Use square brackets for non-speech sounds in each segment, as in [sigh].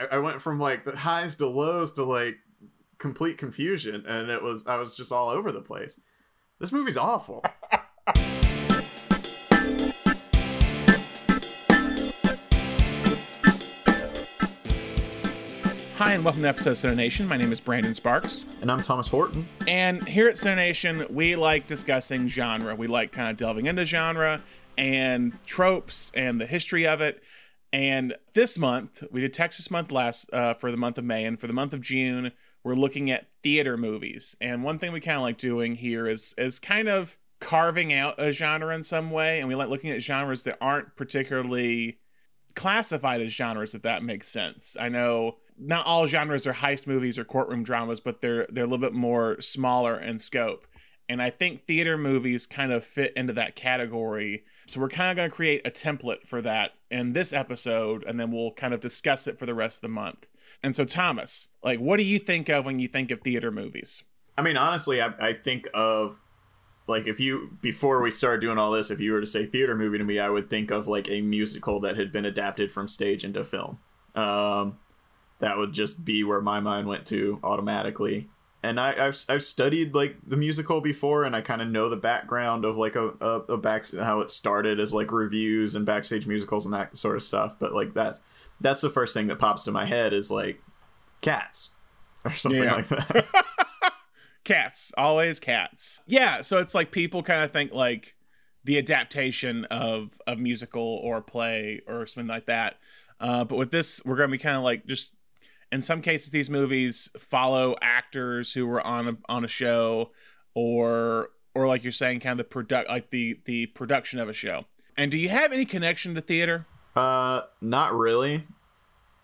I, I went from like the highs to lows to like complete confusion, and it was I was just all over the place. This movie's awful. [laughs] Hi, and welcome to episode of Center Nation. My name is Brandon Sparks. And I'm Thomas Horton. And here at Center Nation, we like discussing genre. We like kind of delving into genre and tropes and the history of it. And this month, we did Texas Month last uh, for the month of May, and for the month of June, we're looking at theater movies. And one thing we kind of like doing here is is kind of carving out a genre in some way, and we like looking at genres that aren't particularly classified as genres, if that makes sense. I know not all genres are heist movies or courtroom dramas, but they're they're a little bit more smaller in scope. And I think theater movies kind of fit into that category. So we're kind of going to create a template for that in this episode, and then we'll kind of discuss it for the rest of the month. And so, Thomas, like, what do you think of when you think of theater movies? I mean, honestly, I, I think of like if you before we started doing all this, if you were to say theater movie to me, I would think of like a musical that had been adapted from stage into film. Um, that would just be where my mind went to automatically. And I, have I've studied like the musical before, and I kind of know the background of like a, a, a back how it started as like revues and backstage musicals and that sort of stuff. But like that, that's the first thing that pops to my head is like cats or something yeah. like that. [laughs] cats, always cats. Yeah, so it's like people kind of think like the adaptation of a musical or play or something like that. Uh, but with this, we're gonna be kind of like just in some cases these movies follow actors who were on a, on a show or or like you're saying kind of the product like the the production of a show. And do you have any connection to theater? Uh not really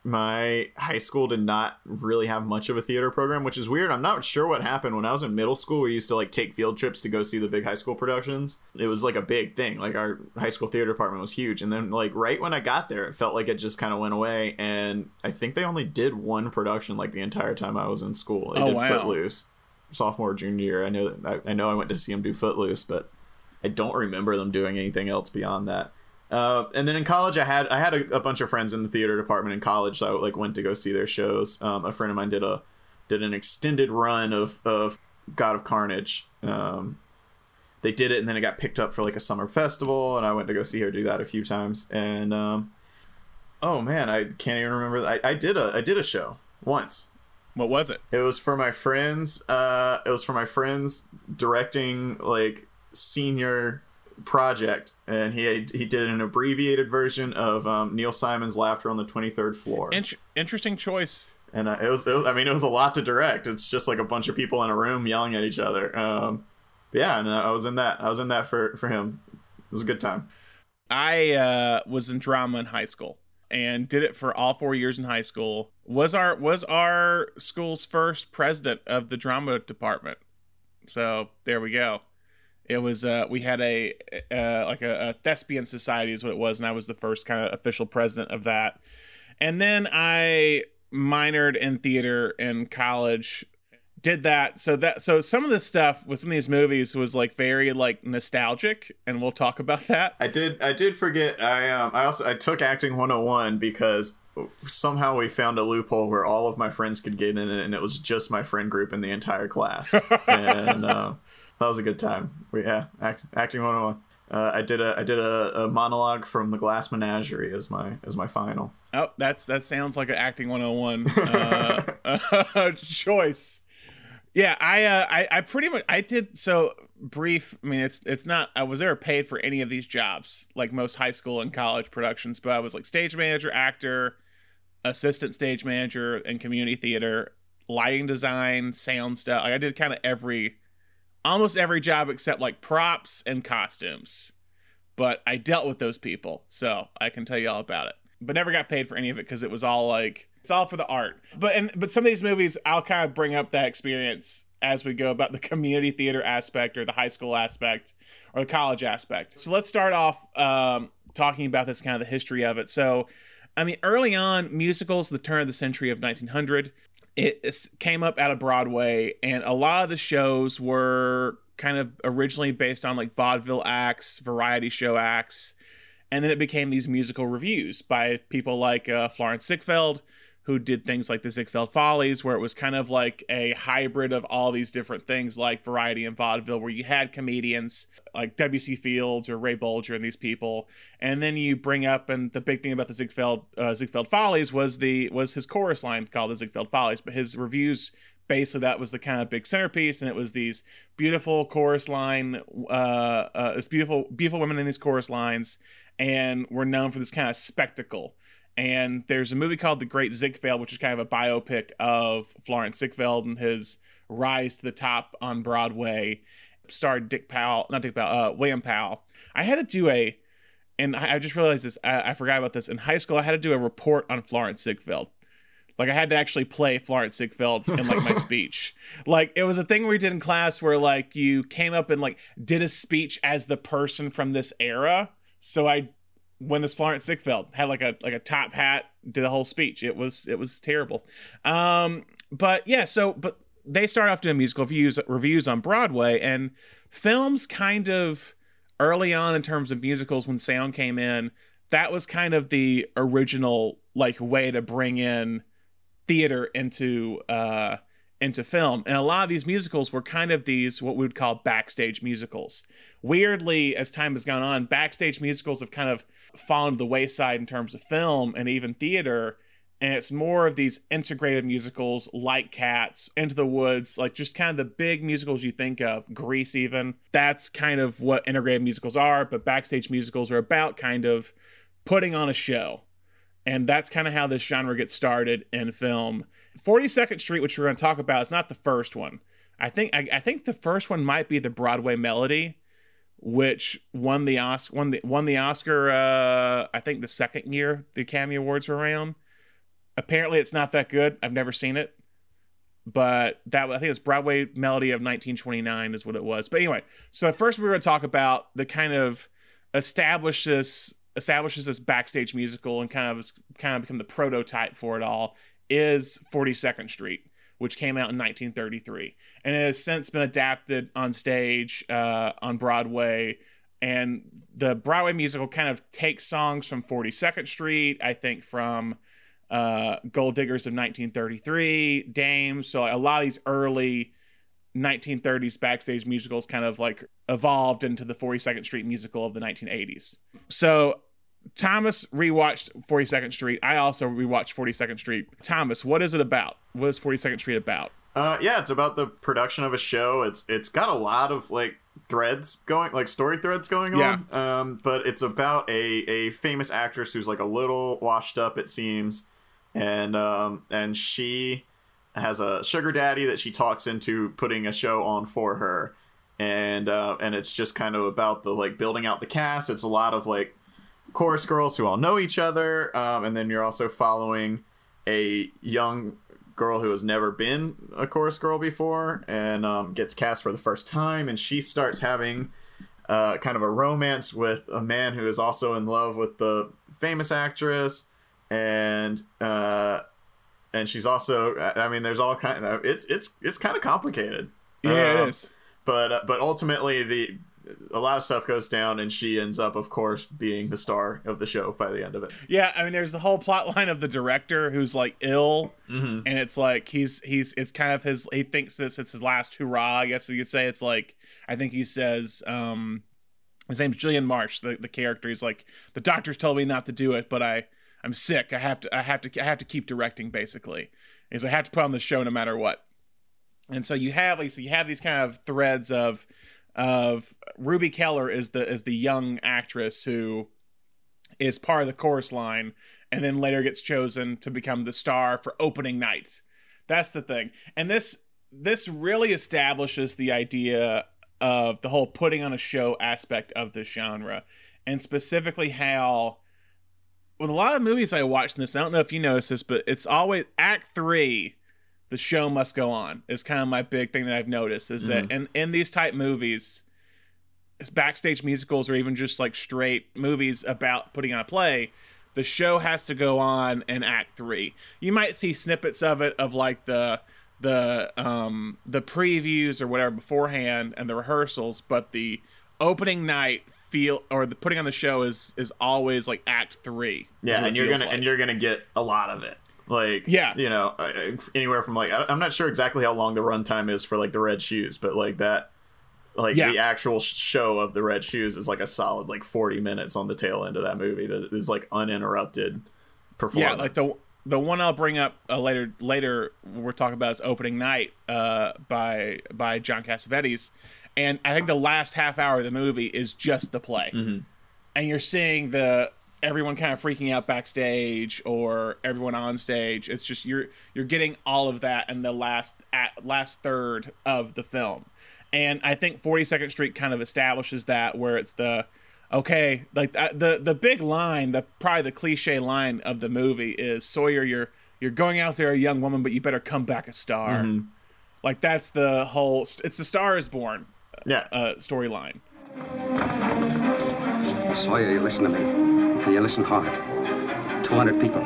my high school did not really have much of a theater program, which is weird. I'm not sure what happened when I was in middle school. We used to like take field trips to go see the big high school productions. It was like a big thing. Like our high school theater department was huge. And then like right when I got there, it felt like it just kind of went away. And I think they only did one production like the entire time I was in school. They oh, did wow. Footloose sophomore junior year. I know that I, I know I went to see them do Footloose, but I don't remember them doing anything else beyond that. Uh, and then in college, I had I had a, a, bunch of friends in the theater department in college, so I like went to go see their shows. Um, a friend of mine did a did an extended run of of God of Carnage. Um, they did it, and then it got picked up for like a summer festival, and I went to go see her do that a few times. And um, oh man, I can't even remember. I, I did a I did a show once. What was it? It was for my friends. Uh, it was for my friends directing like senior project, and he he did an abbreviated version of um, Neil Simon's "Laughter on the Twenty Third Floor." interesting choice. And uh, it, was, it, was, I mean, it was a lot to direct. It's just like a bunch of people in a room yelling at each other. Um, yeah, and uh, I was in that. I was in that for for him. It was a good time. I uh, was in drama in high school and did it for all four years in high school. Was our was our school's first president of the drama department. So there we go. It was uh, we had a uh, like a, a, thespian society is what it was, and I was the first kind of official president of that. And then I minored in theater in college. Did that so that so some of the stuff with some of these movies was like very like nostalgic, and we'll talk about that. I did I did forget I um I also I took acting 101 because somehow we found a loophole where all of my friends could get in it, and it was just my friend group in the entire class. [laughs] and uh, that was a good time. We, yeah, act, acting 101. Uh, I did a I did a, a, monologue from the Glass Menagerie as my as my final. Oh, that's that sounds like an acting 101 [laughs] uh, [laughs] uh, choice. Yeah, I, uh, I I pretty much I did so brief. I mean, it's it's not I was ever paid for any of these jobs like most high school and college productions, but I was like stage manager, actor, assistant stage manager, and community theater, lighting design, sound stuff. Like I did kind of every almost every job except like props and costumes. But I dealt with those people, so I can tell you all about it. But never got paid for any of it because it was all like it's all for the art. But and but some of these movies, I'll kind of bring up that experience as we go about the [laughs] community theater aspect or the high school aspect or the college aspect. So let's start off um, talking about this kind of the history of it. So, I mean, early on, musicals, the turn of the century of 1900, it came up out of Broadway, and a lot of the shows were kind of originally based on like vaudeville acts, variety show acts, and then it became these musical revues by people like uh, Florenz Ziegfeld, who did things like the Ziegfeld Follies, where it was kind of like a hybrid of all these different things like variety and vaudeville, where you had comedians like W.C. Fields or Ray Bolger and these people, and then you bring up and the big thing about the Ziegfeld uh, Ziegfeld Follies was the was his chorus line called the Ziegfeld Follies, but his revues basically that was the kind of big centerpiece and it was these beautiful chorus line uh, uh this beautiful beautiful women in these chorus lines and we're known for this kind of spectacle and there's a movie called The Great Ziegfeld, which is kind of a biopic of Florenz Ziegfeld and his rise to the top on Broadway. Starred Dick Powell, not Dick Powell, uh, William Powell. I had to do a, and I just realized this. I, I forgot about this in high school. I had to do a report on Florenz Ziegfeld. Like I had to actually play Florenz Ziegfeld in like my [laughs] speech. Like it was a thing we did in class where like you came up and like did a speech as the person from this era. So I when this Florenz Ziegfeld had like a like a top hat, did a whole speech. It was it was terrible. Um, but yeah, so but they start off doing musical revues revues on Broadway and films kind of early on in terms of musicals when sound came in. That was kind of the original like way to bring in theater into uh into film. And a lot of these musicals were kind of these what we would call backstage musicals. Weirdly, as time has gone on, backstage musicals have kind of fallen to the wayside in terms of film and even theater. And it's more of these integrated musicals like Cats, Into the Woods, like just kind of the big musicals you think of, Grease, even. That's kind of what integrated musicals are, but backstage musicals are about kind of putting on a show. And that's kind of how this genre gets started in film 42nd Street, which we're going to talk about, is not the first one. I think I, I, think the first one might be the Broadway Melody, which won the Oscar won the won the Oscar. Uh, I think the second year the Academy Awards were around. Apparently, it's not that good. I've never seen it, but that I think it's Broadway Melody of 1929 is what it was. But anyway, so first we're going to talk about the kind of establishes establishes this backstage musical and kind of kind of become the prototype for it all is 42nd Street, which came out in 1933, and it has since been adapted on stage uh, on Broadway. And the Broadway musical kind of takes songs from 42nd Street, I think from uh, Gold Diggers of 1933, Dame. So a lot of these early 1930s backstage musicals kind of like evolved into the 42nd Street musical of the 1980s. So Thomas rewatched 42nd Street. I also rewatched 42nd Street. Thomas, what is it about? What is 42nd Street about? Uh, yeah, it's about the production of a show. It's it's got a lot of like threads going, like story threads going on. Yeah. Um, but it's about a a famous actress who's like a little washed up, it seems, and um, and she has a sugar daddy that she talks into putting a show on for her, and uh, and it's just kind of about the like building out the cast. It's a lot of like chorus girls who all know each other, um, and then you're also following a young girl who has never been a chorus girl before and um, gets cast for the first time, and she starts having uh, kind of a romance with a man who is also in love with the famous actress, and uh, and she's also I mean, there's all kind of it's it's it's kind of complicated. Yeah, it is. But uh, but ultimately the a lot of stuff goes down and she ends up of course being the star of the show by the end of it. Yeah i mean there's the whole plot line of the director who's like ill. Mm-hmm. and it's like he's he's it's kind of his he thinks this it's his last hurrah i guess you could say. It's like i think he says um his name's julian marsh the, the character. He's like the doctors told me not to do it but i i'm sick. I have to i have to i have to keep directing basically. Is i have to put on the show no matter what. And so you have like so you have these kind of threads of of Ruby Keeler is the is the young actress who is part of the chorus line and then later gets chosen to become the star for opening nights. That's the thing. And this this really establishes the idea of the whole putting on a show aspect of this genre and specifically how with a lot of movies I watched in this, I don't know if you noticed this, but it's always act three the show must go on is kind of my big thing that I've noticed is mm-hmm. that in, in these type movies, backstage musicals or even just like straight movies about putting on a play, the show has to go on in act three. You might see snippets of it of like the the um the previews or whatever beforehand and the rehearsals, but the opening night feel or the putting on the show is is always like act three. Yeah, and you're gonna like. and you're gonna get a lot of it. Like, Yeah. you know, anywhere from like I'm not sure exactly how long the runtime is for like the Red Shoes, but like that, like Yeah. the actual show of the Red Shoes is like a solid like 40 minutes on the tail end of that movie that is like uninterrupted performance. Yeah, like the the one I'll bring up uh, later later we're talking about is opening night uh, by by John Cassavetes, and I think the last half hour of the movie is just the play, Mhm. and you're seeing the everyone kind of freaking out backstage or everyone on stage. It's just you're you're getting all of that in the last at, last third of the film, and I think 42nd Street kind of establishes that where it's the okay like uh, the the big line the probably the cliche line of the movie is sawyer you're you're going out there a young woman but you better come back a star Mhm. like that's the whole it's the star is born yeah, uh storyline Sawyer, you listen to me. You listen hard. 200 people,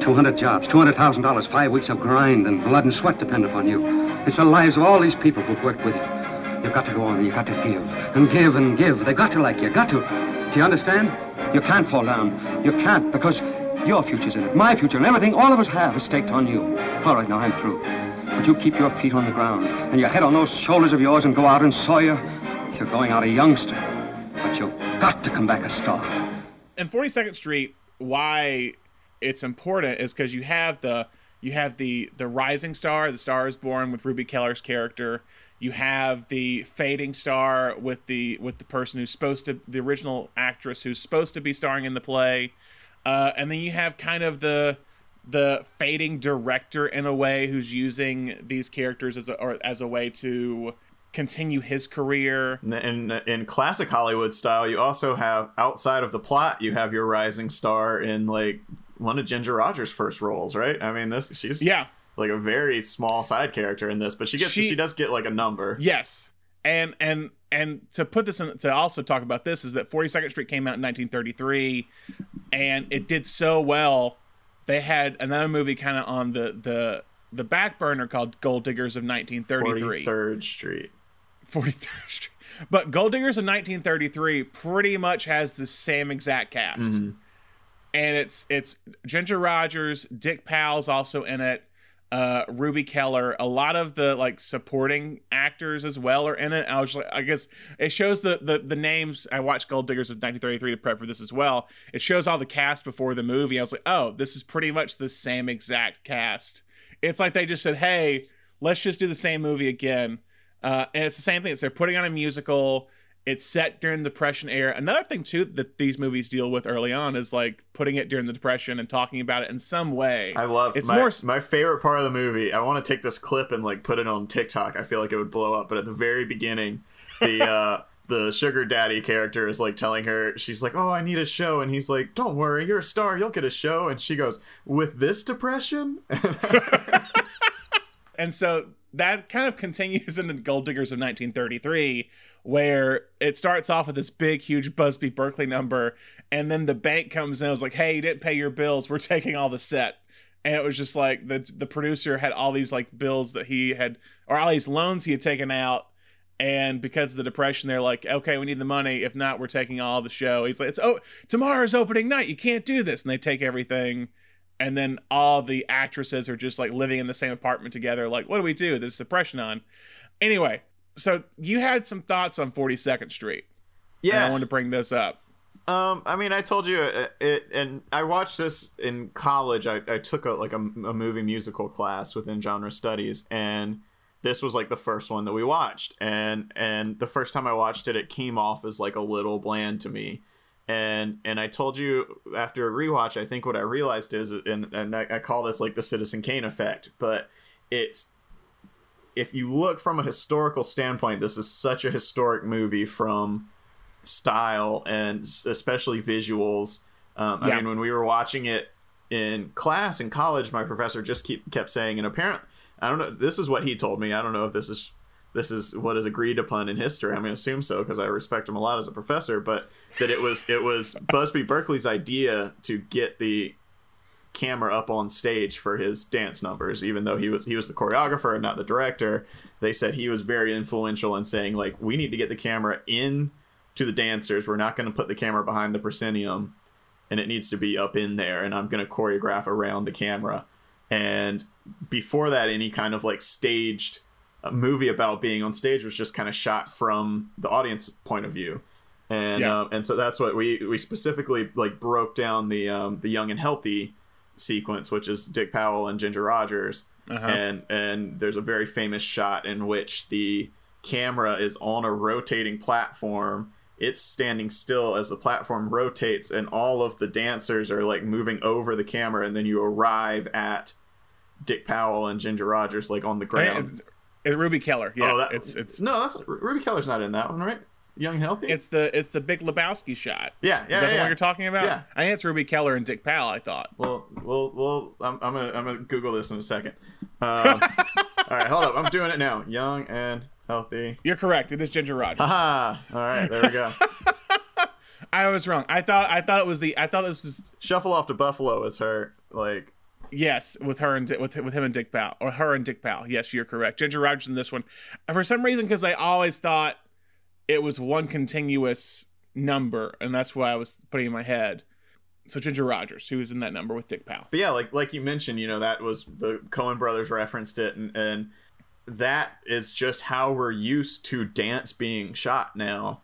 200 jobs, $200,000, five weeks of grind and blood and sweat depend upon you. It's the lives of all these people who've worked with you. You've got to go on. You've got to give and give and give. They've got to like you. Got to. Do you understand? You can't fall down. You can't because your future's in it. My future and everything all of us have is staked on you. All right, now I'm through. But you keep your feet on the ground and your head on those shoulders of yours and go out and Sawyer, you're going out a youngster. But you've got to come back a star. And 42nd Street, why it's important is because you have the you have the the rising star, the star is born with Ruby Keeler's character. You have the fading star with the with the person who's supposed to the original actress who's supposed to be starring in the play, uh, and then you have kind of the the fading director in a way who's using these characters as a or as a way to continue his career. in, in classic Hollywood style, you also have outside of the plot, you have your rising star in like one of Ginger Rogers' first roles, right? I mean, this she's Yeah, like a very small side character in this, but she gets She- she, does get like a number. Yes, and and and to put this in to also talk about this is that 42nd Street came out in 1933, and it did so well. They had another movie kind of on the the the back burner called Gold Diggers of 1933. 43rd Street. 43rd Street. But Gold Diggers of 1933 pretty much has the same exact cast. Mhm. And it's it's Ginger Rogers, Dick Powell's also in it, uh, Ruby Keeler, a lot of the like supporting actors as well are in it. I was like, I guess it shows the, the the names. I watched Gold Diggers of 1933 to prep for this as well. It shows all the cast before the movie. I was like, oh, this is pretty much the same exact cast. It's like they just said, hey, let's just do the same movie again. Uh, and it's the same thing. It's they're putting on a musical. It's set during the Depression era. Another thing too that these movies deal with early on is like putting it during the Depression and talking about it in some way. I love It's my, more- my favorite part of the movie. I want to take this clip and like put it on TikTok. I feel like it would blow up. But at the very beginning, the [laughs] uh, the sugar daddy character is like telling her she's like, "Oh, I need a show," and he's like, "Don't worry, you're a star. You'll get a show." And she goes, "With this depression." [laughs] and so that kind of continues [laughs] into Gold Diggers of 1933, where it starts off with this big, huge Busby Berkeley number, and then the bank comes in and was like, "Hey, you didn't pay your bills. We're [laughs] taking all the set." And it was just like the the producer had all these like bills that he had, or all these loans he had taken out, and because of the depression, they're like, "Okay, we need the money. If not, we're taking all the show." He's like, "It's oh tomorrow's opening night. You can't do this," and they take everything and then all the actresses are just like living in the same apartment together like what do we do there's depression on anyway so you had some thoughts on 42nd street Yeah. and i wanted to bring this up Um, I mean, I told you uh, it, and I watched this in college. I, I took a like a, a movie musical class within genre studies, and this was like the first one that we watched. And and the first time I watched it, it came off as like a little bland to me. And and I told you after a rewatch, I think what I realized is, and and I, I call this like the Citizen Kane effect, but it's if you look from a historical standpoint, this is such a historic movie from style and especially visuals. Um, I Yeah. mean, when we were watching it in class in college, my professor just keep, kept saying, and apparently, I don't know. This is what he told me. I don't know if this is this is what is agreed upon in history. I'm going to assume so because I respect him a lot as a professor. But that it was it was Busby Berkeley's idea to get the camera up on stage for his dance numbers even though he was he was the choreographer and not the director. They said he was very influential in saying like we need to get the camera in to the dancers. We're not going to put the camera behind the proscenium and it needs to be up in there and i'm going to choreograph around the camera. And before that, any kind of like staged uh, movie about being on stage was just kind of shot from the audience point of view. And Yeah. uh, and so that's what we we specifically like broke down the um, the young and healthy sequence, which is Dick Powell and Ginger Rogers, Uh-huh. and and there's a very famous shot in which the camera is on a rotating platform. It's standing still as the platform rotates, and all of the dancers are like moving over the camera, and then you arrive at Dick Powell and Ginger Rogers like on the ground. It's, it's Ruby Keeler. Yeah, oh, that, it's it's no, that's Ruby Keeler's not in that one, right? Young and healthy. it's the it's the Big Lebowski shot. yeah, yeah, Is that yeah. the yeah. one you're talking about? Yeah. I think it's Ruby Keeler and Dick Powell. I thought. Well, well, well. I'm, I'm gonna I'm gonna Google this in a second. Um, [laughs] all right, hold up. I'm doing it now. Young and healthy. You're correct. It is Ginger Rogers. Haha. All right, there we go. [laughs] I was wrong. I thought I thought it was the I thought this was Shuffle off to Buffalo is her like yes with her and with with him and Dick Powell or her and Dick Powell. Yes, you're correct. Ginger Rogers in this one. For some reason, because I always thought it was one continuous number, and that's why I was putting in my head. So Ginger Rogers, who was in that number with Dick Powell. But yeah, like like you mentioned, you know, that was the Coen brothers referenced it, and and that is just how we're used to dance being shot now.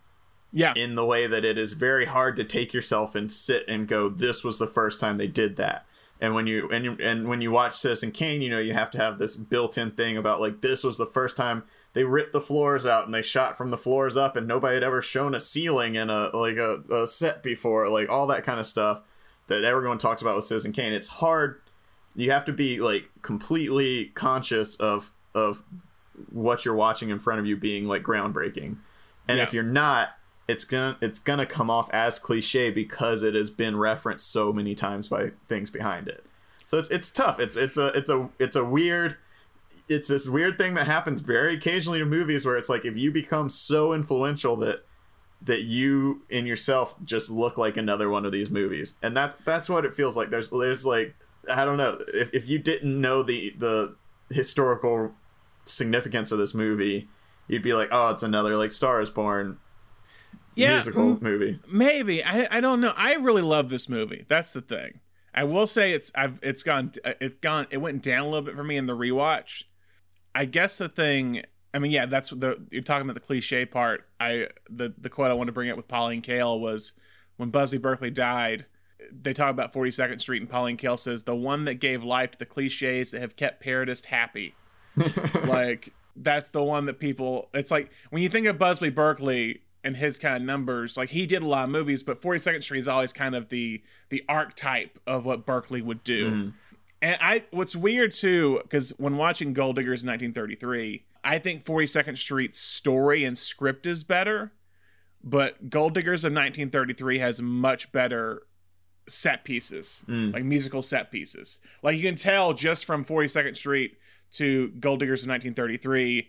Yeah, In the way that it is very hard to take yourself and sit and go, "This was the first time they did that." And when you and you, and when you watch Citizen Kane, you know you have to have this built-in thing about like this was the first time they ripped the floors out and they shot from the floors up, and nobody had ever shown a ceiling in a like a, a set before, like all that kind of stuff that everyone talks about with Citizen Kane. It's hard. You have to be like completely conscious of of what you're watching in front of you being like groundbreaking. And Yeah. if you're not, it's gonna it's gonna come off as cliche because it has been referenced so many times by things behind it. So it's it's tough. It's it's a it's a it's a weird it's this weird thing that happens very occasionally to movies where it's like if you become so influential that that you in yourself just look like another one of these movies and that's that's what it feels like there's there's like i don't know if, if you didn't know the the historical significance of this movie you'd be like oh it's another like star is born yeah. musical mm, movie Maybe I I don't know. I really love this movie. That's the thing. I will say it's I've it's gone it's gone it went down a little bit for me in the rewatch. I guess the thing I mean yeah that's the you're talking about the cliche part. I the the quote I want to bring up with Pauline Kael was when Busby Berkeley died. They talk about 42nd Street and Pauline Kael says the one that gave life to the cliches that have kept parodists happy. [laughs] like that's the one that people it's like when you think of Busby Berkeley and his kind of numbers like he did a lot of movies but 42nd Street is always kind of the the archetype of what Berkeley would do Mhm. And I what's weird too because when watching Gold Diggers in 1933 I think 42nd Street's story and script is better but Gold Diggers of 1933 has much better set pieces, Mm. like musical set pieces. Like you can tell just from 42nd Street to Gold Diggers in 1933,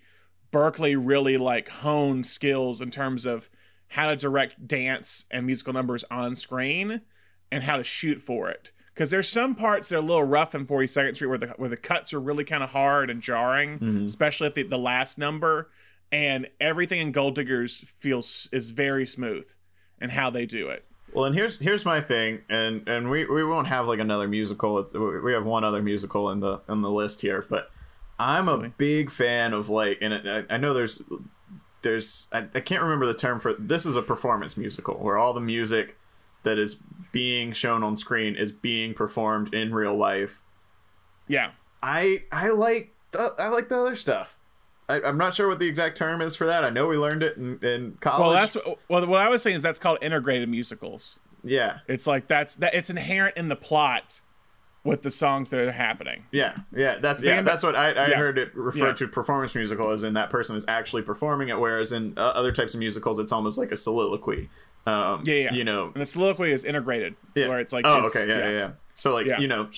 Berkeley really like honed skills in terms of how to direct dance and musical numbers on screen and how to shoot for it. Because there's some parts that are a little rough in 42nd Street where the where the cuts are really kind of hard and jarring, Mhm. especially at the, the last number. And everything in Gold Diggers feels is very smooth and how they do it. Well, and here's here's my thing, and and we, we won't have like another musical. It's, we have one other musical in the in the list here, but I'm a big fan of like, and I, I know there's there's I, I can't remember the term for this is a performance musical where all the music that is being shown on screen is being performed in real life. Yeah. I I like the, I like the other stuff. I, I'm not sure what the exact term is for that. I know we learned it in, in college. Well, that's what, well. What I was saying is that's called integrated musicals. yeah. It's like that's that. It's inherent in the plot with the songs that are happening. Yeah, yeah, that's yeah, that's what I, I Yeah. heard it referred Yeah. to performance musical as in that person is actually performing it, whereas in uh, other types of musicals it's almost like a soliloquy. Um, Yeah, yeah. You know, And the soliloquy is integrated, yeah. where it's like oh, it's- okay, yeah, yeah, yeah. So like you know,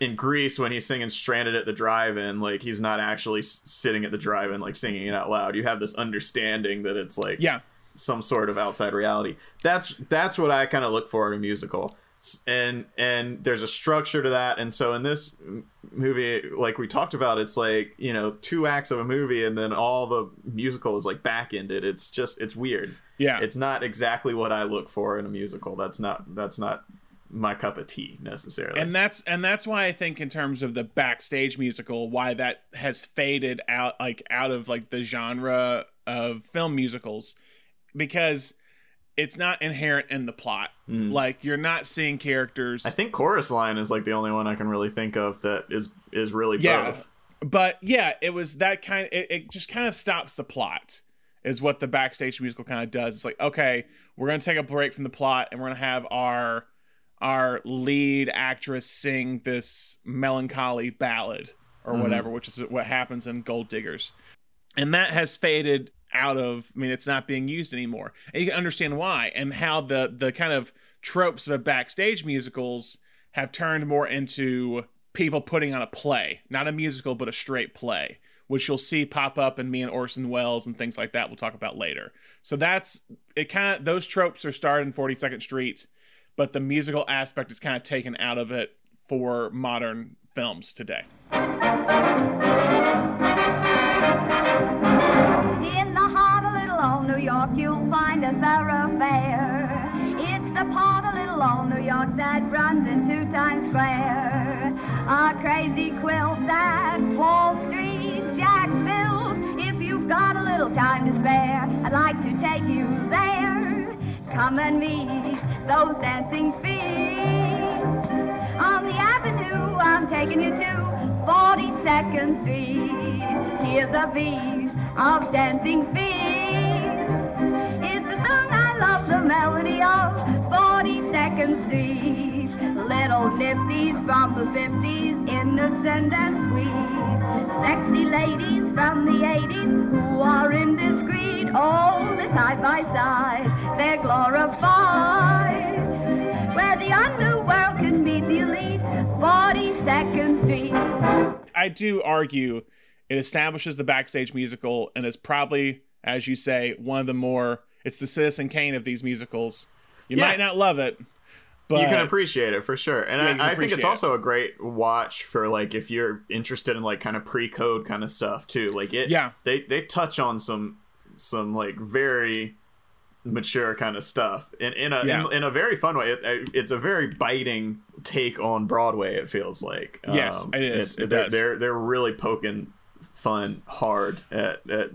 in Grease when he's singing "Stranded at the Drive-In," like he's not actually sitting at the drive-in like singing it out loud. You have this understanding that it's like yeah, some sort of outside reality. That's that's what I kind of look for in a musical. And and there's a structure to that. And so in this movie, like we talked about, it's like you know two acts of a movie, and then all the musical is like back ended. It's just it's weird. Yeah. It's not exactly what I look for in a musical. That's not that's not my cup of tea necessarily. and that's and that's why I think in terms of the backstage musical, why that has faded out like out of like the genre of film musicals, because it's not inherent in the plot. Mm. Like you're not seeing characters. I think chorus line is like the only one I can really think of that is is really Yeah. both. but yeah, it was that kind. It, it just kind of stops the plot. Is what the backstage musical kind of does. It's like okay, we're gonna take a break from the plot and we're gonna have our our lead actress sing this melancholy ballad or Mhm. whatever, which is what happens in Gold Diggers, and that has faded out of. I mean, it's not being used anymore, and you can understand why and how the the kind of tropes of backstage musicals have turned more into people putting on a play, not a musical, but a straight play, which you'll see pop up in me and Orson Welles and things like that. We'll talk about later. So that's it. Kind of those tropes are started in Forty Second Street, but the musical aspect is kind of taken out of it for modern films today. In the heart of little old New York, you'll find a thoroughfare. It's the part of little old New York that runs into Times Square. A crazy quilt that got a little time to spare, I'd like to take you there. Come and meet those dancing feet. On the avenue, I'm taking you to 42nd Street. Hear the beat of dancing feet. It's the song I love, the melody of 42nd Street. Little nifties from the 50s, innocent and sweet. Sexy ladies from the 80s who are indiscreet. All this side by side, they're glorified. Where the underworld can meet the elite, 42nd Street. I do argue it establishes the backstage musical and is probably, as you say, one of the more. It's the Citizen Kane of these musicals. You Yeah. might not love it, but you can appreciate it for sure and Yeah, I, I think it's it. also a great watch for like if you're interested in like kind of pre-code kind of stuff too like it Yeah. they they touch on some some like very mature kind of stuff in in a Yeah. in, in a very fun way it, it's a very biting take on broadway it feels like Um, Yes, it is. It they're, does. they're they're really poking fun hard at at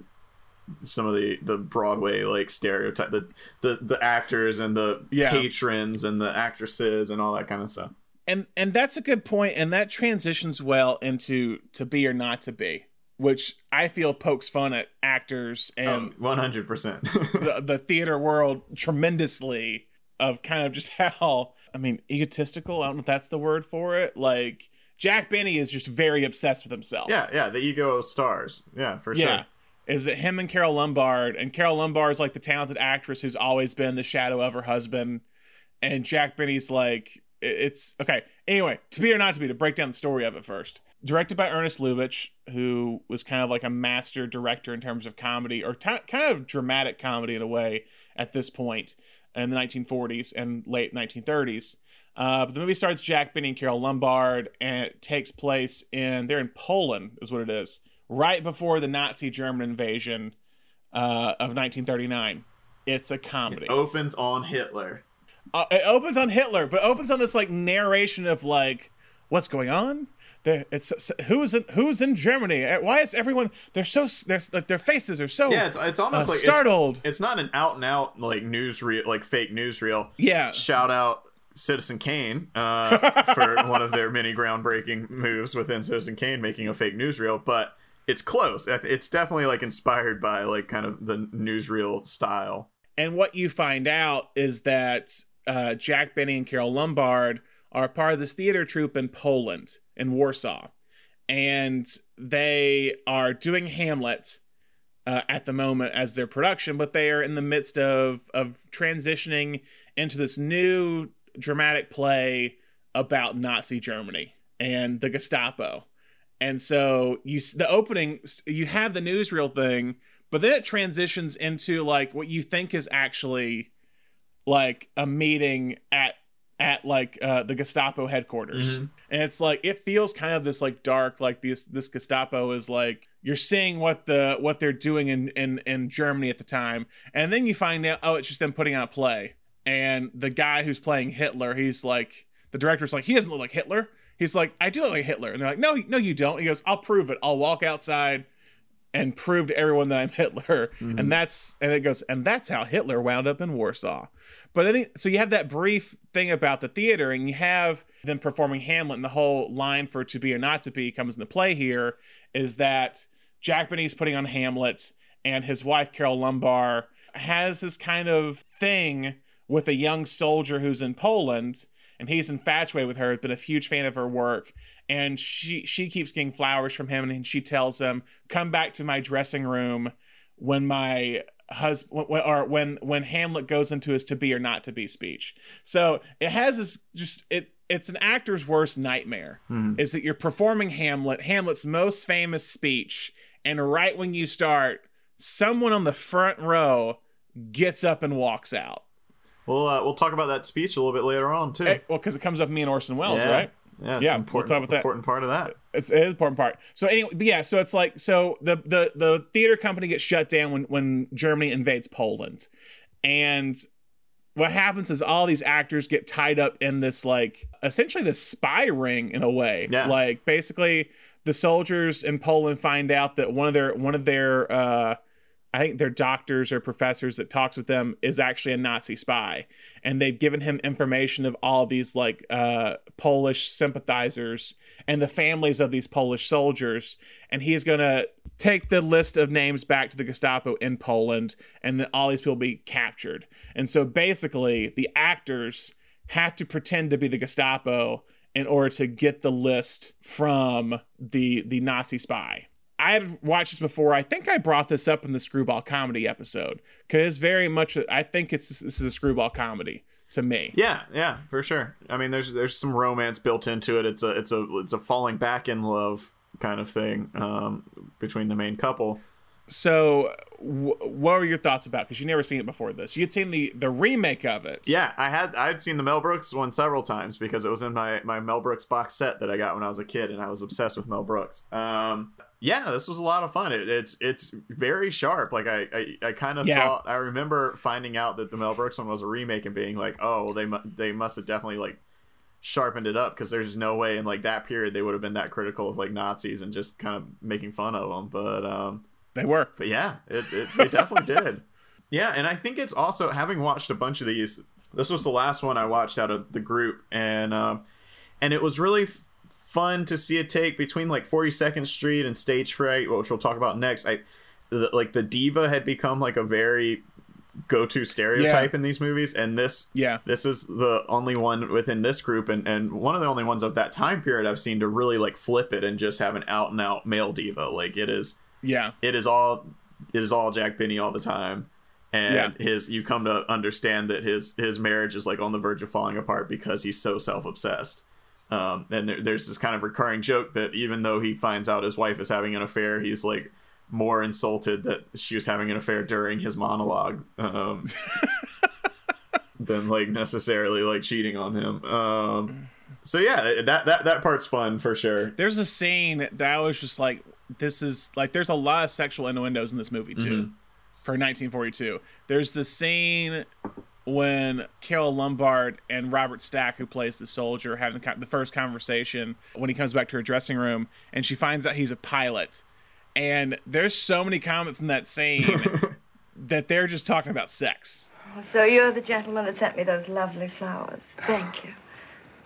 some of the the Broadway like stereotype the the the actors and the Yeah. patrons and the actresses and all that kind of stuff. and and that's a good point and that transitions well into to be or not to be which i feel pokes fun at actors and oh, One hundred percent. [laughs] the, the theater world tremendously of kind of just [laughs] how i mean egotistical i don't know if that's the word for it like jack benny is just very obsessed with himself Yeah, yeah, the ego stars. Yeah, for yeah sure. Is it him and carole lombard and carole lombard is like the talented actress who's always been the shadow of her husband and jack benny's like it's okay anyway to be or not to be to break down the story of it first. Directed by ernst lubitsch who was kind of like a master director in terms of comedy or ti kind of dramatic comedy in a way at this point in the 1940s and late 1930s uh, but the movie starts Jack Benny and Carole Lombard, and it takes place in they're in Poland, is what it is, right before the Nazi German invasion uh, of 1939. It's a comedy. It opens on Hitler. Uh, it opens on Hitler, but opens on this like narration of like what's going on. It's who's in who's in Germany? Uh, Why is everyone? They're so they're like their faces are so Yeah, it's it's almost uh, like it's- startled. It's, not an out and out like newsreel, like fake newsreel. yeah, Shout out Citizen Kane uh, [laughs] for one of their many groundbreaking moves within Citizen Kane, making a fake newsreel. But it's close. It's definitely like inspired by like kind of the newsreel style. And what you find out is that uh, Jack Benny and Carole Lombard are part of this theater troupe in Poland, in Warsaw. And they are doing Hamlet uh, at the moment as their production, but they are in the midst of, of transitioning into this new dramatic play about Nazi Germany and the Gestapo. And so you the opening you have the newsreel thing, but then it transitions into like what you think is actually like a meeting at at like uh, the Gestapo headquarters. Mhm. And it's like it feels kind of this like dark like this this Gestapo is like you're seeing what the what they're doing in in in Germany at the time and then you find out oh it's just them putting on a play and the guy who's playing Hitler, he's like, the director's like, he doesn't look like Hitler. He's like, I do look like Hitler, and they're like, no, no, you don't. He goes, I'll prove it. I'll walk outside and prove to everyone that I'm Hitler, mm-hmm. and that's and it goes, and that's how Hitler wound up in Warsaw. But I think so. You have that brief thing about the theater, and you have them performing Hamlet, and the whole line for "to be or not to be" comes into play here. Is that Jack Benny's putting on Hamlet, and his wife Carole Lombard has this kind of thing with a young soldier who's in Poland, and he's infatuated with her, has been a huge fan of her work, and she she keeps getting flowers from him, and she tells him, "Come back to my dressing room when my husband or when when Hamlet goes into his to be or not to be speech." So it has this just it. It's an actor's worst nightmare. Mm-hmm. Is that you're performing Hamlet, Hamlet's most famous speech, and right when you start, someone on the front row gets up and walks out. We'll uh, we'll talk about that speech a little bit later on too. Hey, well, because it comes up me and Orson Welles, yeah. right? Yeah, it's Yeah, an we'll important, talk about that. important part of that. It's, it is an important part. So anyway, but yeah, so it's like so the the the theater company gets shut down when when Germany invades Poland, and what happens is all these actors get tied up in this like essentially this spy ring in a way. Yeah. Like basically the soldiers in Poland find out that one of their one of their uh I think their doctors or professors that talks with them is actually a Nazi spy, and they've given him information of all these like uh, Polish sympathizers and the families of these Polish soldiers, and he's gonna take the list of names back to the Gestapo in Poland, and then all these people be captured. And so basically, the actors have to pretend to be the Gestapo in order to get the list from the the Nazi spy. I had watched this before. I think I brought this up in the screwball comedy episode because very much. I think it's this is a screwball comedy to me. Yeah, yeah, for sure. I mean, there's there's some romance built into it. It's a it's a it's a falling back in love kind of thing um, between the main couple. So, w- what were your thoughts about? Because you never seen it before this. You'd seen the the remake of it. Yeah, I had I'd seen the Mel Brooks one several times because it was in my my Mel Brooks box set that I got when I was a kid, and I was obsessed with Mel Brooks. Um, yeah, this was a lot of fun. It, it's it's very sharp. Like I I, I kind of Yeah. thought I remember finding out that the Mel Brooks one was a remake and being like, oh, they mu- they must have definitely like sharpened it up because there's no way in like that period they would have been that critical of like Nazis and just kind of making fun of them. But um, they were. but yeah, it, it they definitely [laughs] did. Yeah, and I think it's also having watched a bunch of these. This was the last one I watched out of the group, and um, and it was really f- fun to see a take between like 42nd Street and Stage Fright, which we'll talk about next. I the, like the diva had become like a very go-to stereotype in these movies, and this Yeah. this is the only one within this group and, and one of the only ones of that time period I've seen to really like flip it and just have an out and out male diva. Like it is Yeah. it is all it is all Jack Benny all the time. And Yeah. his you come to understand that his his marriage is like on the verge of falling apart because he's so self obsessed. Um, and there, there's this kind of recurring joke that even though he finds out his wife is having an affair, he's like more insulted that she was having an affair during his monologue um, [laughs] than like necessarily like cheating on him. Um, so yeah, that that that part's fun for sure. There's a scene that I was just like, this is like, there's a lot of sexual innuendos in this movie too, mm-hmm. for 1942. There's the scene when Carole Lombard and Robert Stack, who plays the soldier, having the, the first conversation when he comes back to her dressing room, and she finds out he's a pilot. And there's so many comments in that scene [laughs] that they're just talking about sex. So you're the gentleman that sent me those lovely flowers. Thank you.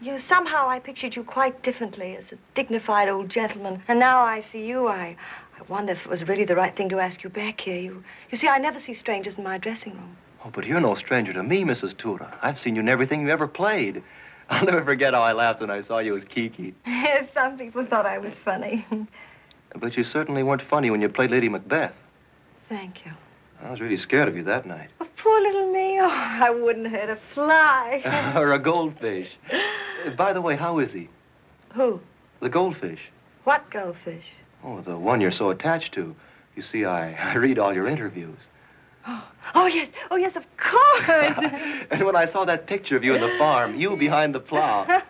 You somehow I pictured you quite differently as a dignified old gentleman, and now I see you. I, I wonder if it was really the right thing to ask you back here. You, you see, I never see strangers in my dressing room. Oh, but you're no stranger to me, Mrs. Tura. I've seen you in everything you ever played. [laughs] I'll never forget how I laughed when I saw you as Kiki. [laughs] Some people thought I was funny. [laughs] But you certainly weren't funny when you played Lady Macbeth. Thank you. I was really scared of you that night. Oh, poor little me. Oh, I wouldn't hurt a fly. [laughs] or a goldfish. [laughs] By the way, how is he? Who? The goldfish. What goldfish? Oh, the one you're so attached to. You see, I, [laughs] I read all your interviews. Oh, [gasps] oh yes. Oh, yes, of course. and when I saw that picture of you in the farm, you behind the plow.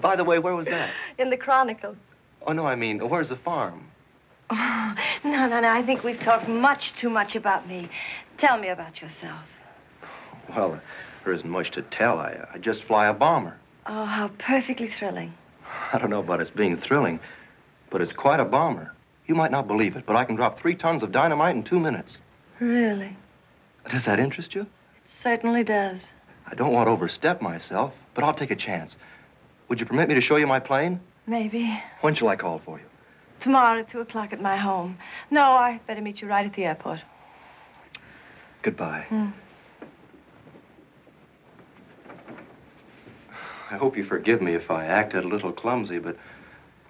By the way, where was that? in the Chronicle. Oh, no, I mean, where's the farm? Oh, no, no, no. I think we've talked much too much about me. Tell me about yourself. Well, There isn't much to tell. I, I just fly a bomber. Oh, how perfectly thrilling. I don't know about its being thrilling, but it's quite a bomber. You might not believe it, but I can drop three tons of dynamite in two minutes. Really? Does that interest you? It certainly does. I don't want to overstep myself, but I'll take a chance. Would you permit me to show you my plane? Maybe. When shall I call for you? Tomorrow at 2 o'clock at my home. No, I better meet you right at the airport. Goodbye. Hmm. I hope you forgive me if I acted a little clumsy, but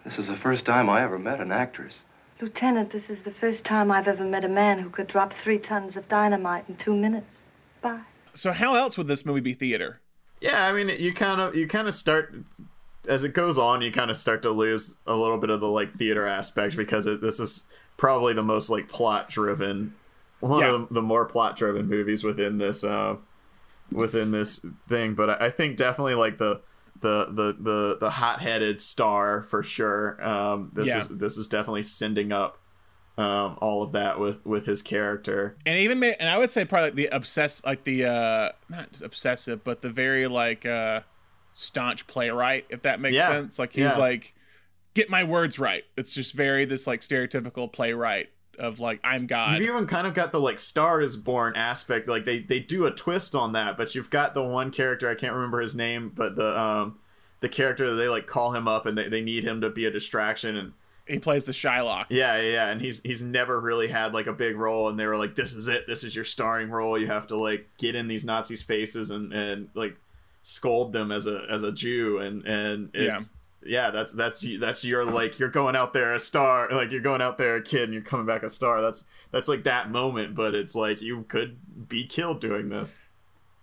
this is the first time I ever met an actress. Lieutenant, this is the first time I've ever met a man who could drop three tons of dynamite in two minutes. Bye. So how else would this movie be theater? Yeah, I mean, you kind of you kind of start as it goes on, you kind of start to lose a little bit of the like theater aspect because it, this is probably the most like plot driven one Yeah. of the, the more plot driven movies within this uh within this thing. But I, I think definitely like the the the the the hot headed star for sure. Um, this Yeah. is this is definitely sending up um all of that with with his character. and even and I would say probably the obsess like the uh not obsessive but the very like uh staunch playwright if that makes Yeah, sense. Like he's yeah. like get my words right. It's just very this like stereotypical playwright of like I'm God. You've even kind of got the like Star is Born aspect. Like they they do a twist on that, but you've got the one character I can't remember his name, but the um the character that they like call him up and they, they need him to be a distraction and he plays the Shylock. Yeah yeah yeah and he's he's never really had like a big role and they were like this is it. This is your starring role. You have to like get in these Nazis faces and and like scold them as a as a Jew. And and it's yeah, that's that's that's your like you're going out there a star like you're going out there a kid and you're coming back a star. That's that's like that moment but it's like you could be killed doing this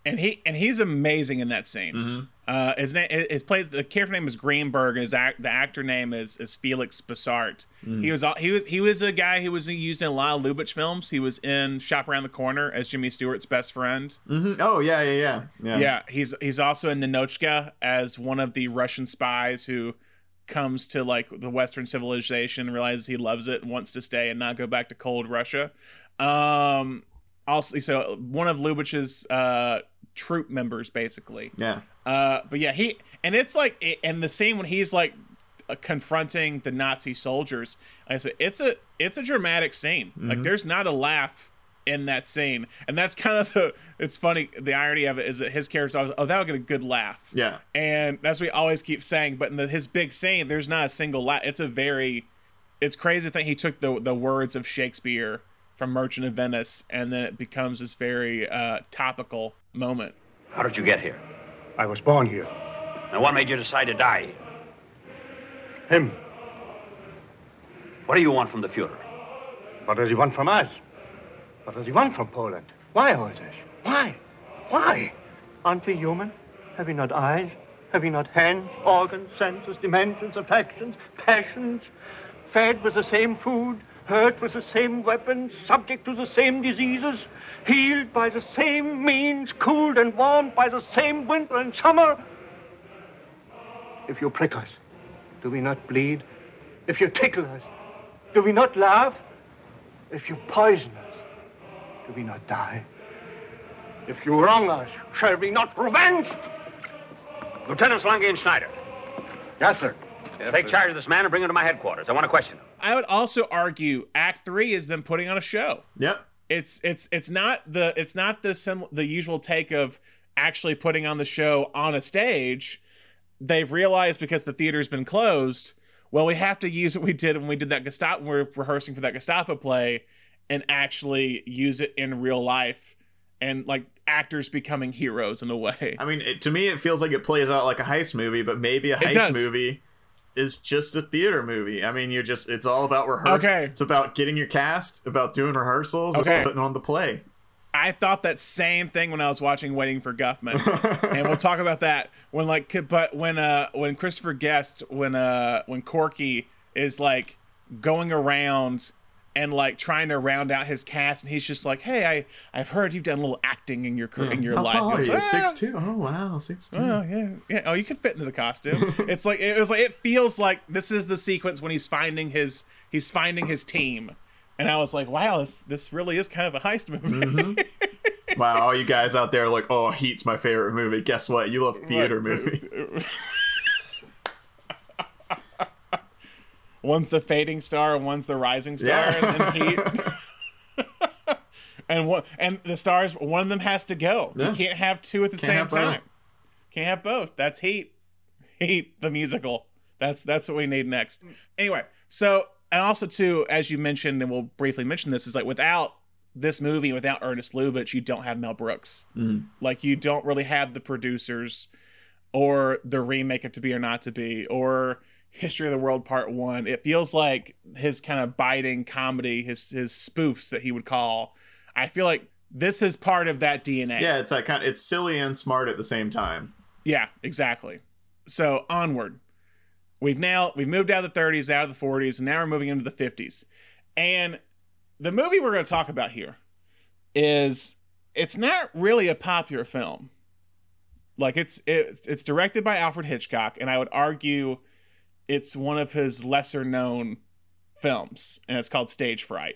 and he and he's amazing in that scene. Mm-hmm. Uh, his name, his plays the character name is Greenberg. His act, the actor name is is Felix Bressart. Mm. He was he was he was a guy who was used in a lot of Lubitsch films. He was in Shop Around the Corner as Jimmy Stewart's best friend. hmm oh yeah yeah yeah yeah Yeah, he's he's also in Ninotchka as one of the Russian spies who comes to like the Western civilization, realizes he loves it, and wants to stay and not go back to cold Russia. Um, also, so one of Lubitsch's uh, troop members, basically. yeah Uh, but yeah, he and it's like and the scene when he's like uh, confronting the Nazi soldiers. Like I said it's a it's a dramatic scene. Like there's not a laugh in that scene, and that's kind of the. It's funny. The irony of it is that his character's always, oh, that would get a good laugh. yeah And that's what we always keep saying. But in the, his big scene, there's not a single laugh. It's a very, it's crazy think he took the the words of Shakespeare from Merchant of Venice, and then it becomes this very uh, topical moment. How did you get here? I was born here. And what made you decide to die? Him. What do you want from the Fuhrer? What does he want from us? What does he want from Poland? Why all this? Why? Why? Aren't we human? Have we not eyes? Have we not hands, organs, senses, dimensions, affections, passions? Fed with the same food, hurt with the same weapons, subject to the same diseases, healed by the same means, cooled and warmed by the same winter and summer? If you prick us, do we not bleed? If you tickle us, do we not laugh? If you poison us, do we not die? If you wrong us, shall we not revenge? Lieutenant Lange and Schneider, Yes, sir. Take charge of this man and bring him to my headquarters. I want to question him. I would also argue Act Three is them putting on a show. yep It's it's it's not the it's not the sim- the usual take of actually putting on the show on a stage. They've realized because the theater's been closed. Well, we have to use what we did when we did that Gestapo. We're rehearsing for that Gestapo play, and actually use it in real life, and like actors becoming heroes in a way. I mean it, to me it feels like it plays out like a heist movie but maybe a heist movie is just a theater movie I mean you're just it's all about rehearsal Okay. it's about getting your cast about doing rehearsals Okay. about putting on the play I thought that same thing when I was watching Waiting for Guffman, [laughs] and we'll talk about that when like, but when uh when Christopher Guest when uh when Corky is like going around and like trying to round out his cast, and he's just like, hey, I I've heard you've done a little acting in your career in your how life. tall He are goes, you "Ah." six two oh wow six two Oh yeah, yeah. Oh, you could fit into the costume. [laughs] it's like it was like it feels like this is the sequence when he's finding his he's finding his team, and I was like, wow, this this really is kind of a heist movie. wow, all you guys out there are like, oh, Heat's my favorite movie. Guess what? You love theater movies. [laughs] one's the fading star and one's the rising star Yeah. in [laughs] Heat. [laughs] and one and the stars, one of them has to go. Yeah. You can't have two at the Can't same both. time. Can't have both. That's Heat. Heat the musical. That's that's what we need next. Anyway, so and also too, as you mentioned, and we'll briefly mention this, is like without this movie, without Ernst Lubitsch, you don't have Mel Brooks. Mm-hmm. Like you don't really have the producers or the remake of To Be or Not to Be or History of the World Part One. It feels like his kind of biting comedy, his his spoofs that he would call. I feel like this is part of that DNA. yeah, it's that kind. Of, it's silly and smart at the same time. Yeah, exactly. So onward. We've now we've moved out of the 30s, out of the 40s, and now we're moving into the 50s. And the movie we're going to talk about here is it's not really a popular film. Like it's it's it's directed by Alfred Hitchcock, and I would argue it's one of his lesser known films, and it's called Stage Fright.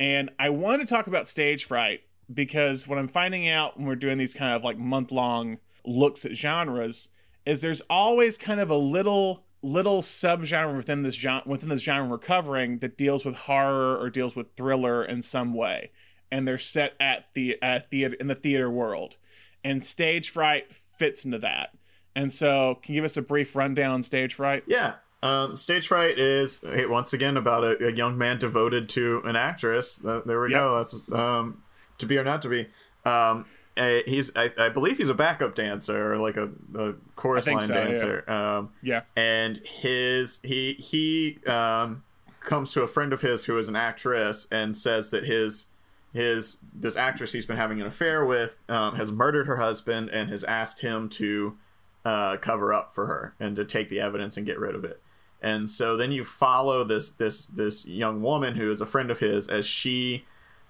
And I want to talk about Stage Fright because what I'm finding out when we're doing these kind of like month long looks at genres is there's always kind of a little little subgenre within this genre within this genre we're covering that deals with horror or deals with thriller in some way and they're set at the at theater in the theater world and stage fright fits into that and so can you give us a brief rundown on stage fright Yeah. Um, Stage Fright is hey, once again about a, a young man devoted to an actress. Uh, there we Yep. go. That's um, to be or not to be. Um, uh, he's I, I believe he's a backup dancer or like a, a chorus line so, yeah. dancer. Um, yeah and his he he um, comes to a friend of his who is an actress and says that his his this actress he's been having an affair with um, has murdered her husband and has asked him to uh, cover up for her and to take the evidence and get rid of it. And so then you follow this this this young woman who is a friend of his as she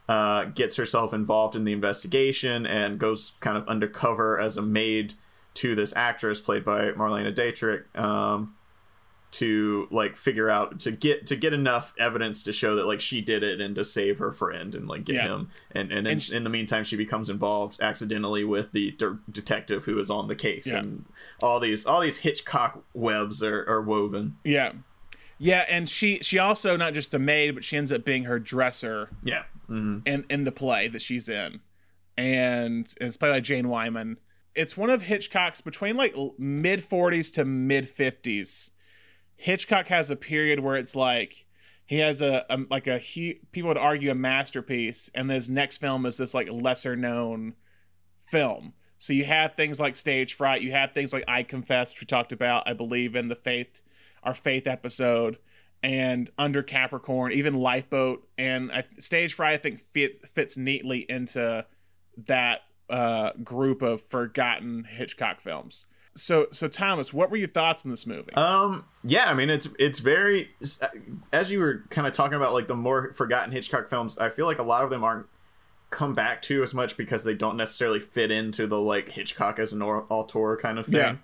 uh, gets herself involved in the investigation and goes kind of undercover as a maid to this actress played by Marlene Dietrich. Um, to like figure out to get to get enough evidence to show that like she did it and to save her friend and like get Yeah. him and and, in, And sh- in the meantime she becomes involved accidentally with the de- detective who is on the case Yeah. and all these all these Hitchcock webs are, are woven yeah yeah and she she also not just a maid but she ends up being her dresser yeah hmm in in the play that she's in, and it's played by Jane Wyman. It's one of Hitchcock's between like mid forties to mid fifties. Hitchcock has a period where it's like he has a, a like a he people would argue a masterpiece, and his next film is this like lesser known film. So you have things like Stage Fright, you have things like I Confess, which we talked about, I believe, in the Faith, our Faith episode, and Under Capricorn, even Lifeboat, and I, Stage Fright, I think fits fits neatly into that uh, group of forgotten Hitchcock films. So, so Thomas, what were your thoughts on this movie? Um. Yeah. I mean, it's it's very as you were kind of talking about like the more forgotten Hitchcock films. I feel like a lot of them aren't come back to as much because they don't necessarily fit into the like Hitchcock as an au- auteur kind of thing. Yeah.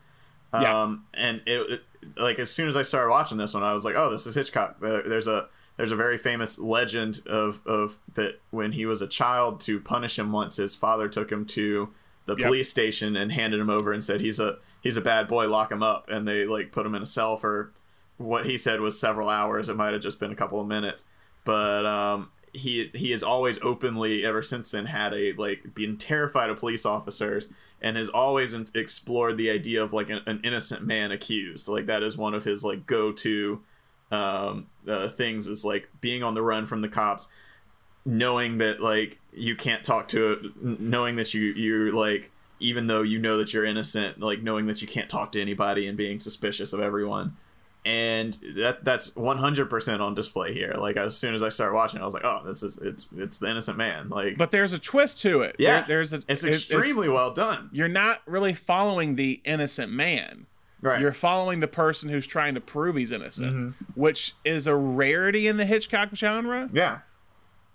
Yeah. Um. And it, it like as soon as I started watching this one, I was like, oh, this is Hitchcock. Uh, There's a there's a very famous legend of of that when he was a child to punish him once his father took him to the Yep. police station and handed him over and said he's a he's a bad boy lock him up. And they like put him in a cell for what he said was several hours. It might have just been a couple of minutes. But um he he has always openly ever since then had a like been terrified of police officers and has always in- explored the idea of like an, an innocent man accused. Like that is one of his like go-to um uh, things is like being on the run from the cops knowing that like you can't talk to knowing that you you like even though you know that you're innocent like knowing that you can't talk to anybody and being suspicious of everyone and that that's 100% on display here like as soon as i started watching i was like oh this is it's it's the innocent man like but there's a twist to it. yeah There- there's a. it's it- extremely well done you're not really following the innocent man. right You're following the person who's trying to prove he's innocent, Mm-hmm. which is a rarity in the Hitchcock genre. yeah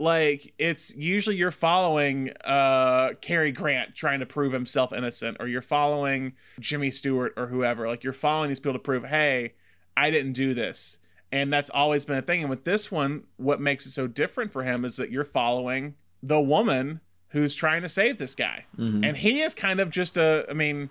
Like it's usually you're following uh Cary Grant trying to prove himself innocent, or you're following Jimmy Stewart or whoever. Like you're following these people to prove, hey, I didn't do this. And that's always been a thing. And with this one, what makes it so different for him is that you're following the woman who's trying to save this guy, Mm-hmm. and he is kind of just a. I mean,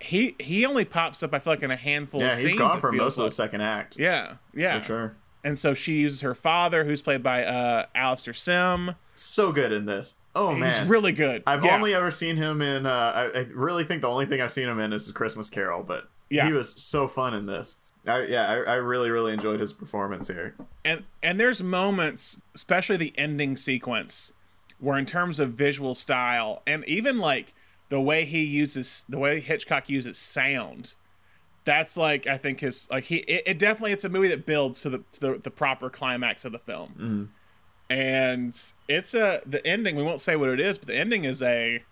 he he only pops up. I feel like in a handful. Of scenes. Yeah, of he's scenes, gone for most of the second act. Yeah, yeah. For sure. And so she uses her father, who's played by uh, Alastair Sim. So good in this. Oh man. He's really good. I've Yeah. only ever seen him in. Uh, I, I really think the only thing I've seen him in is Christmas Carol, but Yeah. he was so fun in this. I, yeah, I, I really, really enjoyed his performance here. and and there's moments especially the ending sequence where in terms of visual style and even like the way he uses the way hitchcock uses sound that's like i think his like he it, it definitely it's a movie that builds to the to the, the proper climax of the film mm-hmm. and it's a the ending we won't say what it is but the ending is a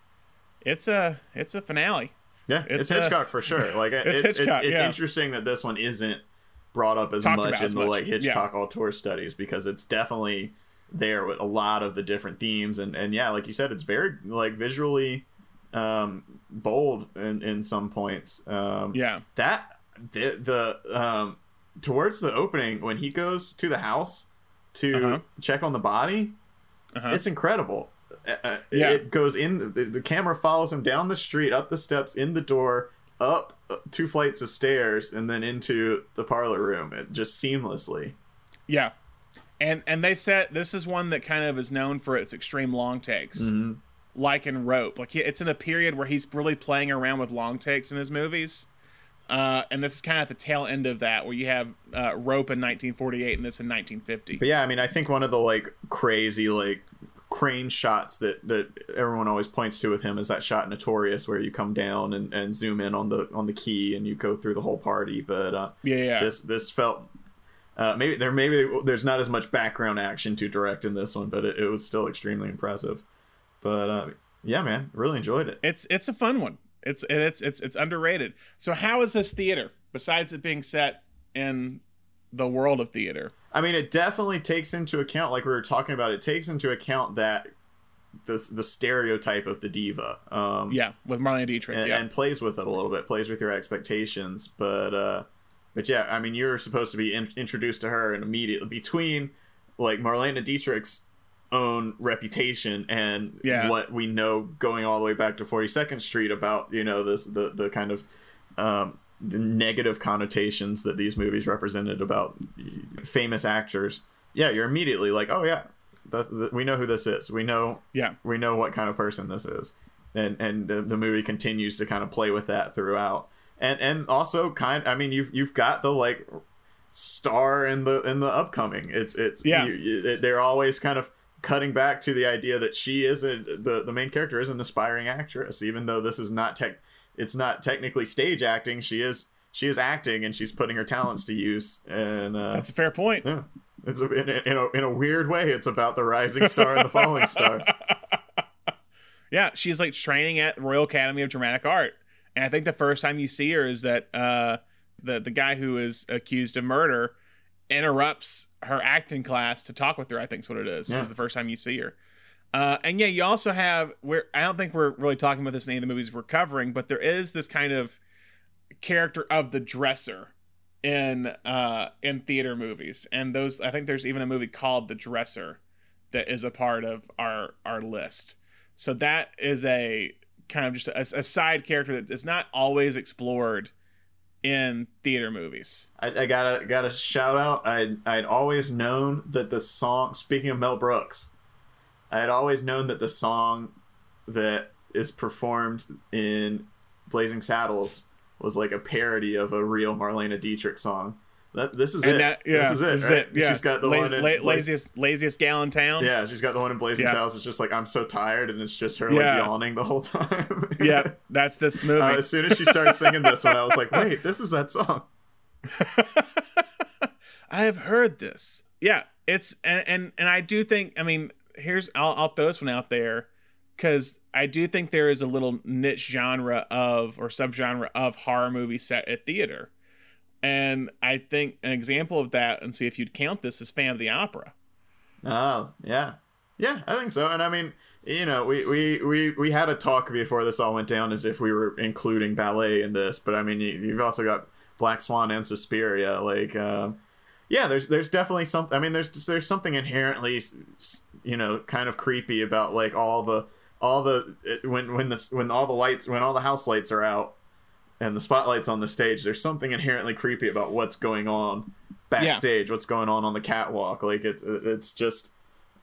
it's a it's a finale Yeah, It's, it's, Hitchcock for sure. [laughs] Like it's it's, Hitchcock, it's, yeah. interesting that this one isn't brought up as Talked much in as the much. like Yeah. Hitchcock auteur studies because it's definitely there with a lot of the different themes and and yeah, like you said, it's very like visually um bold in in some points. Um yeah that the the um towards the opening when he goes to the house to Uh-huh. check on the body uh-huh. it's incredible Uh, uh, Yeah. it goes in the, the camera follows him down the street up the steps in the door up uh, two flights of stairs and then into the parlor room it just seamlessly Yeah, and and they said this is one that kind of is known for its extreme long takes, Mm-hmm. Like in Rope. Like it's in a period where he's really playing around with long takes in his movies, uh, and this is kind of at the tail end of that, where you have uh, Rope in 1948 and this in 1950. but yeah i mean i think one of the like crazy like crane shots that that everyone always points to with him is that shot notorious where you come down and, and zoom in on the on the key and you go through the whole party but uh Yeah, yeah. this this felt uh, maybe there maybe there's not as much background action to direct in this one, but it, it was still extremely impressive. But uh, yeah, man, really enjoyed it. It's it's a fun one. It's and it's it's it's underrated. So how is this theater besides it being set in the world of theater? I mean, it definitely takes into account, like we were talking about, it takes into account that the the stereotype of the diva. Um, Yeah, with Marlene Dietrich. and, yeah, and plays with it a little bit, plays with your expectations. But uh, but yeah, I mean, you're supposed to be in- introduced to her and immediately between like Marlene Dietrich's own reputation and Yeah. what we know going all the way back to 42nd Street about you know this the the kind of um, the negative connotations that these movies represented about famous actors. Yeah, you're immediately like, oh yeah, the, the, we know who this is. We know yeah, we know what kind of person this is and and the, the movie continues to kind of play with that throughout and and also kind i mean you've you've got the like star in the in the upcoming it's it's Yeah. you, you- they're always kind of cutting back to the idea that she is a the the main character is an aspiring actress even though this is not tech it's not technically stage acting. She is she is acting and she's putting her talents to use. And uh that's a fair point. yeah. It's a, in, a, in, a, in a weird way it's about the rising star and the falling star. [laughs] Yeah, she's like training at Royal Academy of Dramatic Art, and I think the first time you see her is that uh, the the guy who is accused of murder interrupts her acting class to talk with her. I think's what it is. Yeah. Is the first time you see her. Uh, and yeah, you also have where I don't think we're really talking about this in any of the movies we're covering, but there is this kind of character of the dresser in uh in theater movies and those i think there's even a movie called the dresser that is a part of our our list so that is a kind of just a, a side character that is not always explored in theater movies I, I gotta gotta shout out. I I'd always known that the song. Speaking of Mel Brooks, I had always known that the song that is performed in Blazing Saddles was like a parody of a real Marlene Dietrich song. That this is and it. that yeah this is it. right? yeah. She's got the Laz- one in la- laziest laziest gal in town Yeah, she's got the one in Blazing Yeah. Saddles. It's just like I'm so tired, and it's just her Yeah. like yawning the whole time. [laughs] yeah that's this movie Uh, as soon as she started singing this one, I was like, "Wait, this is that song." [laughs] I have heard this. Yeah, it's and and, and I do think. I mean, here's I'll, I'll throw this one out there because I do think there is a little niche genre of or subgenre of horror movie set at theater, and I think an example of that, and see if you'd count this, is Phantom of the Opera. Oh, yeah. Yeah, I think so. And I mean, you know, we, we, we, we had a talk before this all went down as if we were including ballet in this, but I mean, you, you've also got Black Swan and Suspiria. Like, um, yeah, there's there's definitely something. I mean, there's there's something inherently, you know, kind of creepy about like all the all the when when this when all the lights when all the house lights are out and the spotlights on the stage, there's something inherently creepy about what's going on backstage, what's going on on the catwalk. Like it's it's just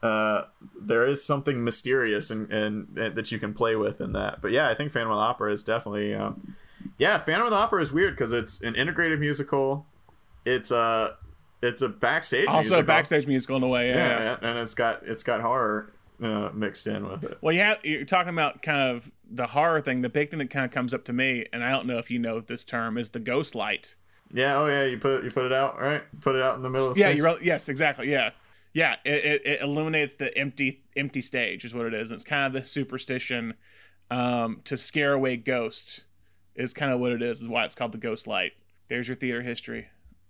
uh, there is something mysterious and, and, and that you can play with in that. But yeah, I think Phantom of the Opera is definitely um, yeah. Phantom of the Opera is weird because it's an integrated musical. It's a it's a backstage Also, musical. a backstage musical in a way. Yeah. yeah, yeah. and it's got it's got horror uh, mixed in with it. Well, yeah, you're talking about kind of the horror thing. The big thing that kind of comes up to me, and I don't know if you know this term, is the ghost light. Yeah, oh yeah, you put you put it out right, put it out in the middle of the Yeah, you yes, exactly. Yeah, yeah. It, it, it illuminates the empty empty stage is what it is. And it's kind of the superstition um, to scare away ghosts is kind of what it is. Is why it's called the ghost light. There's your theater history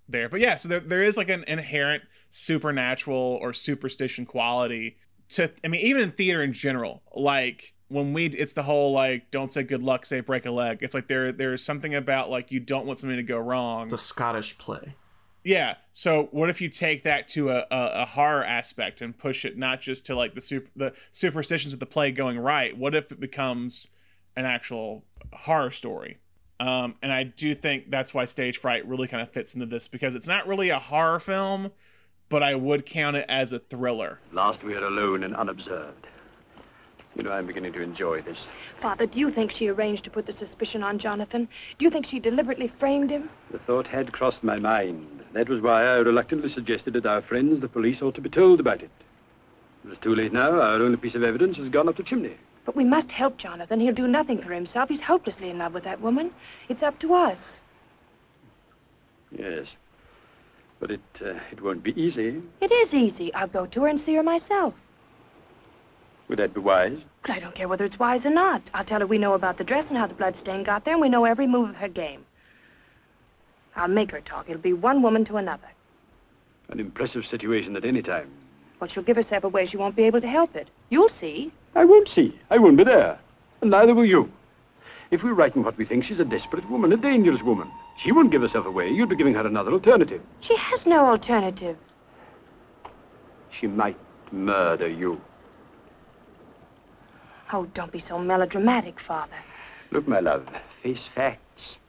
there. But yeah, so there there is like an inherent supernatural or superstition quality to. I mean, even in theater in general, like when we it's the whole like don't say good luck say break a leg it's like there there's something about like you don't want something to go wrong the Scottish play. yeah. So what if you take that to a, a, a horror aspect and push it not just to like the super the superstitions of the play going right? What if it becomes an actual horror story? Um, and I do think that's why Stage Fright really kind of fits into this because it's not really a horror film, but I would count it as a thriller. Last we are alone and unobserved. You know, I'm beginning to enjoy this. Father, do you think she arranged to put the suspicion on Jonathan? Do you think she deliberately framed him? The thought had crossed my mind. That was why I reluctantly suggested that our friends, the police, ought to be told about it. It was too late now. Our only piece of evidence has gone up the chimney. But we must help Jonathan. He'll do nothing for himself. He's hopelessly in love with that woman. It's up to us. Yes. But it, uh, it won't be easy. It is easy. I'll go to her and see her myself. Would that be wise? But I don't care whether it's wise or not. I'll tell her we know about the dress and how the bloodstain got there, and we know every move of her game. I'll make her talk. It'll be one woman to another. An impressive situation at any time. Well, she'll give herself away. She won't be able to help it. You'll see. I won't see. I won't be there. And neither will you. If we're right in what we think, she's a desperate woman, a dangerous woman. She won't give herself away. You'd be giving her another alternative. She has no alternative. She might murder you. Oh, don't be so melodramatic, Father. Look, my love, face facts.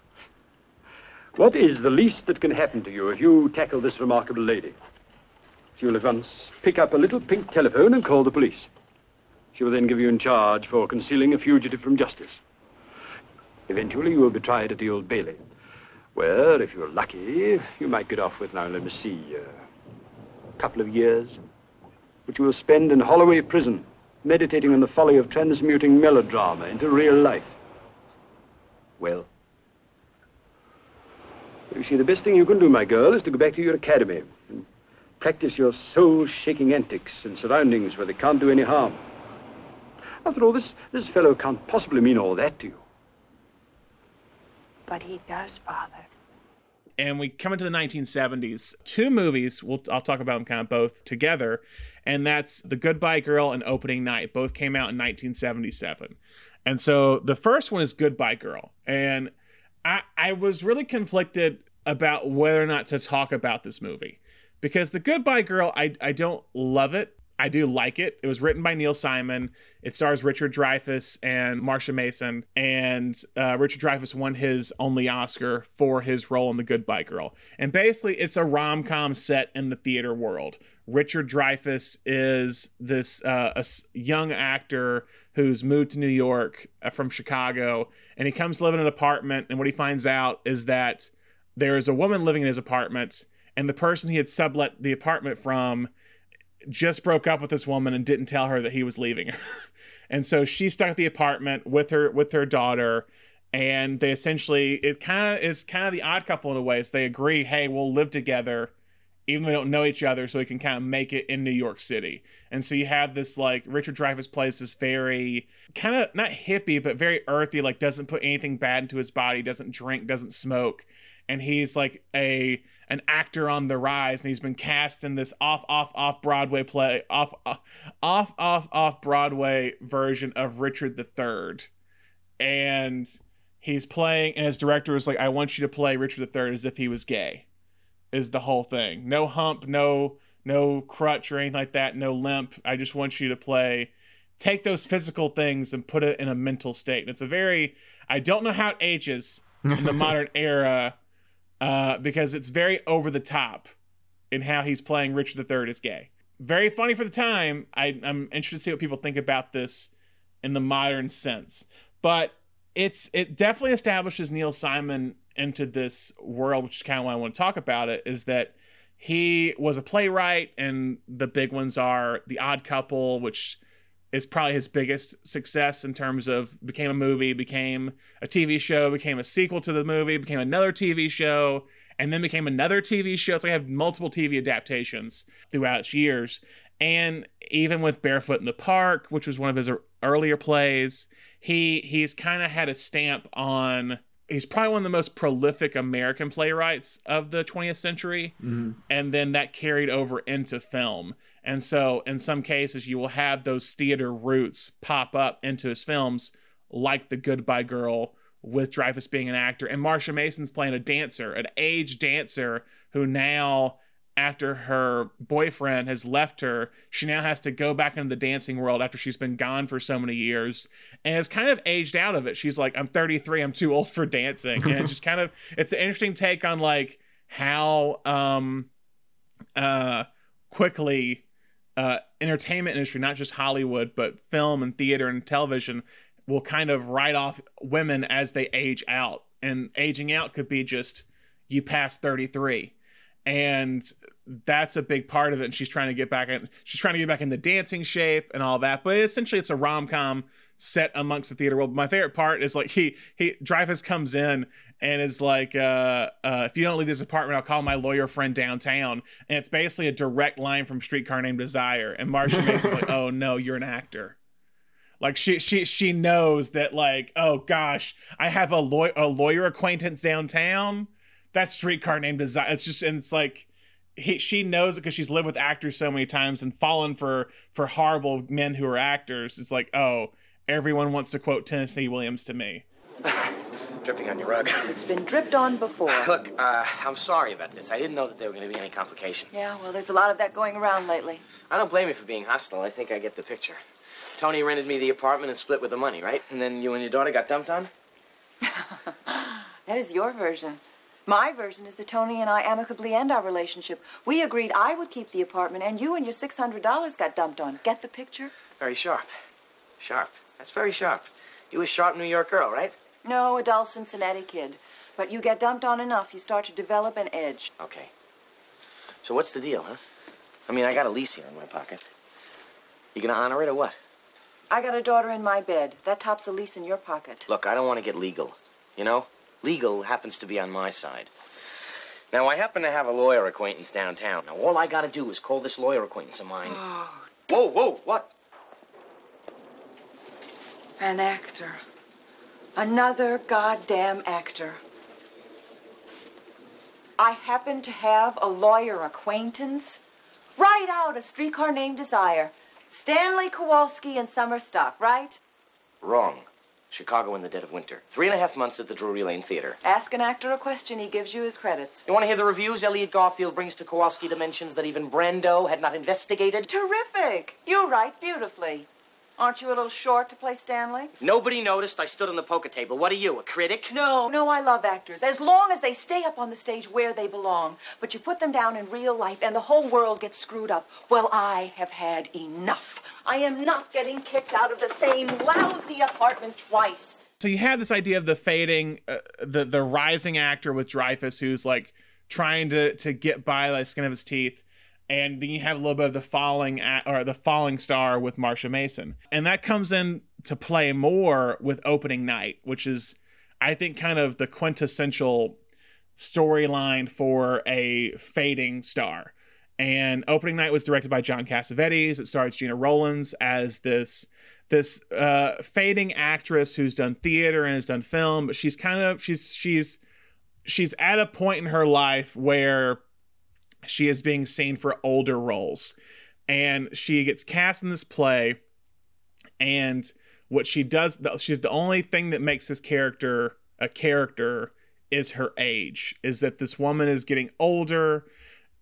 What is the least that can happen to you if you tackle this remarkable lady? She'll at once pick up a little pink telephone and call the police. She will then give you in charge for concealing a fugitive from justice. Eventually, you will be tried at the Old Bailey, where, if you're lucky, you might get off with, now let me see, uh, a couple of years, which you will spend in Holloway Prison, meditating on the folly of transmuting melodrama into real life. Well, so you see, the best thing you can do, my girl, is to go back to your academy and practice your soul-shaking antics in surroundings where they can't do any harm. After all, this, this fellow can't possibly mean all that to you. But he does, Father. And we come into the 1970s. Two movies, we'll, I'll talk about them kind of both together, and that's The Goodbye Girl and Opening Night. Both came out in 1977. And so the first one is Goodbye Girl. And I, I was really conflicted about whether or not to talk about this movie because The Goodbye Girl, I, I don't love it. I do like it. It was written by Neil Simon. It stars Richard Dreyfuss and Marsha Mason. And uh, Richard Dreyfuss won his only Oscar for his role in The Goodbye Girl. And basically, it's a rom com set in the theater world. Richard Dreyfuss is this uh, a young actor who's moved to New York uh, from Chicago, and he comes to live in an apartment. And what he finds out is that there is a woman living in his apartment, and the person he had sublet the apartment from just broke up with this woman and didn't tell her that he was leaving her. [laughs] and so she stuck at the apartment with her with her daughter. And they essentially it kind of it's kind of the odd couple in a way so they agree hey we'll live together even though we don't know each other so we can kind of make it in new york city. And so you have this like richard dreyfuss plays this very kind of not hippie but very earthy like doesn't put anything bad into his body doesn't drink doesn't smoke. And he's like a an actor on the rise and he's been cast in this off off off broadway play off off off off, off broadway version of richard III and he's playing and his director was like i want you to play richard III as if he was gay is the whole thing. No hump no no crutch or anything like that no limp. I just want you to play take those physical things and put it in a mental state. And it's a very I don't know how it ages in the [laughs] modern era uh, because it's very over the top in how he's playing Richard III as gay. Very funny for the time. I, I'm interested to see what people think about this in the modern sense, but it's it definitely establishes Neil Simon into this world, which is kind of why I want to talk about it. Is that he was a playwright, and the big ones are The Odd Couple, which is probably his biggest success in terms of became a movie, became a TV show, became a sequel to the movie, became another TV show, and then became another TV show. So I have multiple TV adaptations throughout its years. And even with Barefoot in the Park, which was one of his earlier plays, he he's kind of had a stamp on he's probably one of the most prolific American playwrights of the 20th century. Mm-hmm. And then that carried over into film. And so in some cases, you will have those theater roots pop up into his films, like The Goodbye Girl, with Dreyfuss being an actor. And Marsha Mason's playing a dancer, an aged dancer who now. After her boyfriend has left her, she now has to go back into the dancing world after she's been gone for so many years and has kind of aged out of it. She's like, I'm 33, I'm too old for dancing. And it's just [laughs] kind of, it's an interesting take on like how um, uh, quickly uh, entertainment industry, not just Hollywood, but film and theater and television, will kind of write off women as they age out. And aging out could be just you pass 33. And that's a big part of it. And she's trying to get back in, she's trying to get back in the dancing shape and all that. But essentially, it's a rom com set amongst the theater world. My favorite part is like he he dreyfuss comes in and is like, uh, uh, if you don't leave this apartment, I'll call my lawyer friend downtown. And it's basically a direct line from Streetcar Named Desire. And Marsha [laughs] Mason's like, oh no, you're an actor. Like she she she knows that like, oh gosh, I have a lawyer a lawyer acquaintance downtown. That's Streetcar Named Desire. It's just and it's like he, she knows it because she's lived with actors so many times and fallen for for horrible men who are actors. It's like, oh, everyone wants to quote Tennessee Williams to me. [sighs] Dripping on your rug. It's been dripped on before. Look, uh, I'm sorry about this. I didn't know that there were going to be any complications. Yeah, well, there's a lot of that going around lately. I don't blame you for being hostile. I think I get the picture. Tony rented me the apartment and split with the money, right? And then you and your daughter got dumped on? [laughs] that is your version. My version is that Tony and I amicably end our relationship. We agreed I would keep the apartment, and you and your $600 got dumped on. Get the picture? Very sharp. Sharp. That's very sharp. You a sharp New York girl, right? No, a dull Cincinnati kid. But you get dumped on enough, you start to develop an edge. Okay. So what's the deal, huh? I mean, I got a lease here in my pocket. You gonna honor it or what? I got a daughter in my bed. That tops a lease in your pocket. Look, I don't want to get legal. You know? Legal happens to be on my side. Now, I happen to have a lawyer acquaintance downtown. Now, all I gotta do is call this lawyer acquaintance of mine. Oh. Whoa, whoa, what? An actor. Another goddamn actor. I happen to have a lawyer acquaintance. Right out a streetcar named Desire. Stanley Kowalski and Summer Stock, right? Wrong. Chicago in the dead of winter. Three and a half months at the Drury Lane Theater. Ask an actor a question, he gives you his credits. You want to hear the reviews Elliot Garfield brings to Kowalski dimensions that even Brando had not investigated? Terrific! You write beautifully. Aren't you a little short to play Stanley? Nobody noticed I stood on the poker table. What are you, a critic? No, no, I love actors. As long as they stay up on the stage where they belong. But you put them down in real life and the whole world gets screwed up. Well, I have had enough. I am not getting kicked out of the same lousy apartment twice. So you have this idea of the fading, uh, the the rising actor with Dreyfuss, who's like trying to to get by by the skin of his teeth, and then you have a little bit of the falling at, or the falling star with Marsha Mason, and that comes in to play more with opening night, which is I think kind of the quintessential storyline for a fading star. And opening night was directed by John Cassavetes. It stars Gena Rowlands as this this uh, fading actress who's done theater and has done film, but she's kind of she's she's she's at a point in her life where she is being seen for older roles, and she gets cast in this play, and what she does, she's the only thing that makes this character a character is her age. Is that this woman is getting older,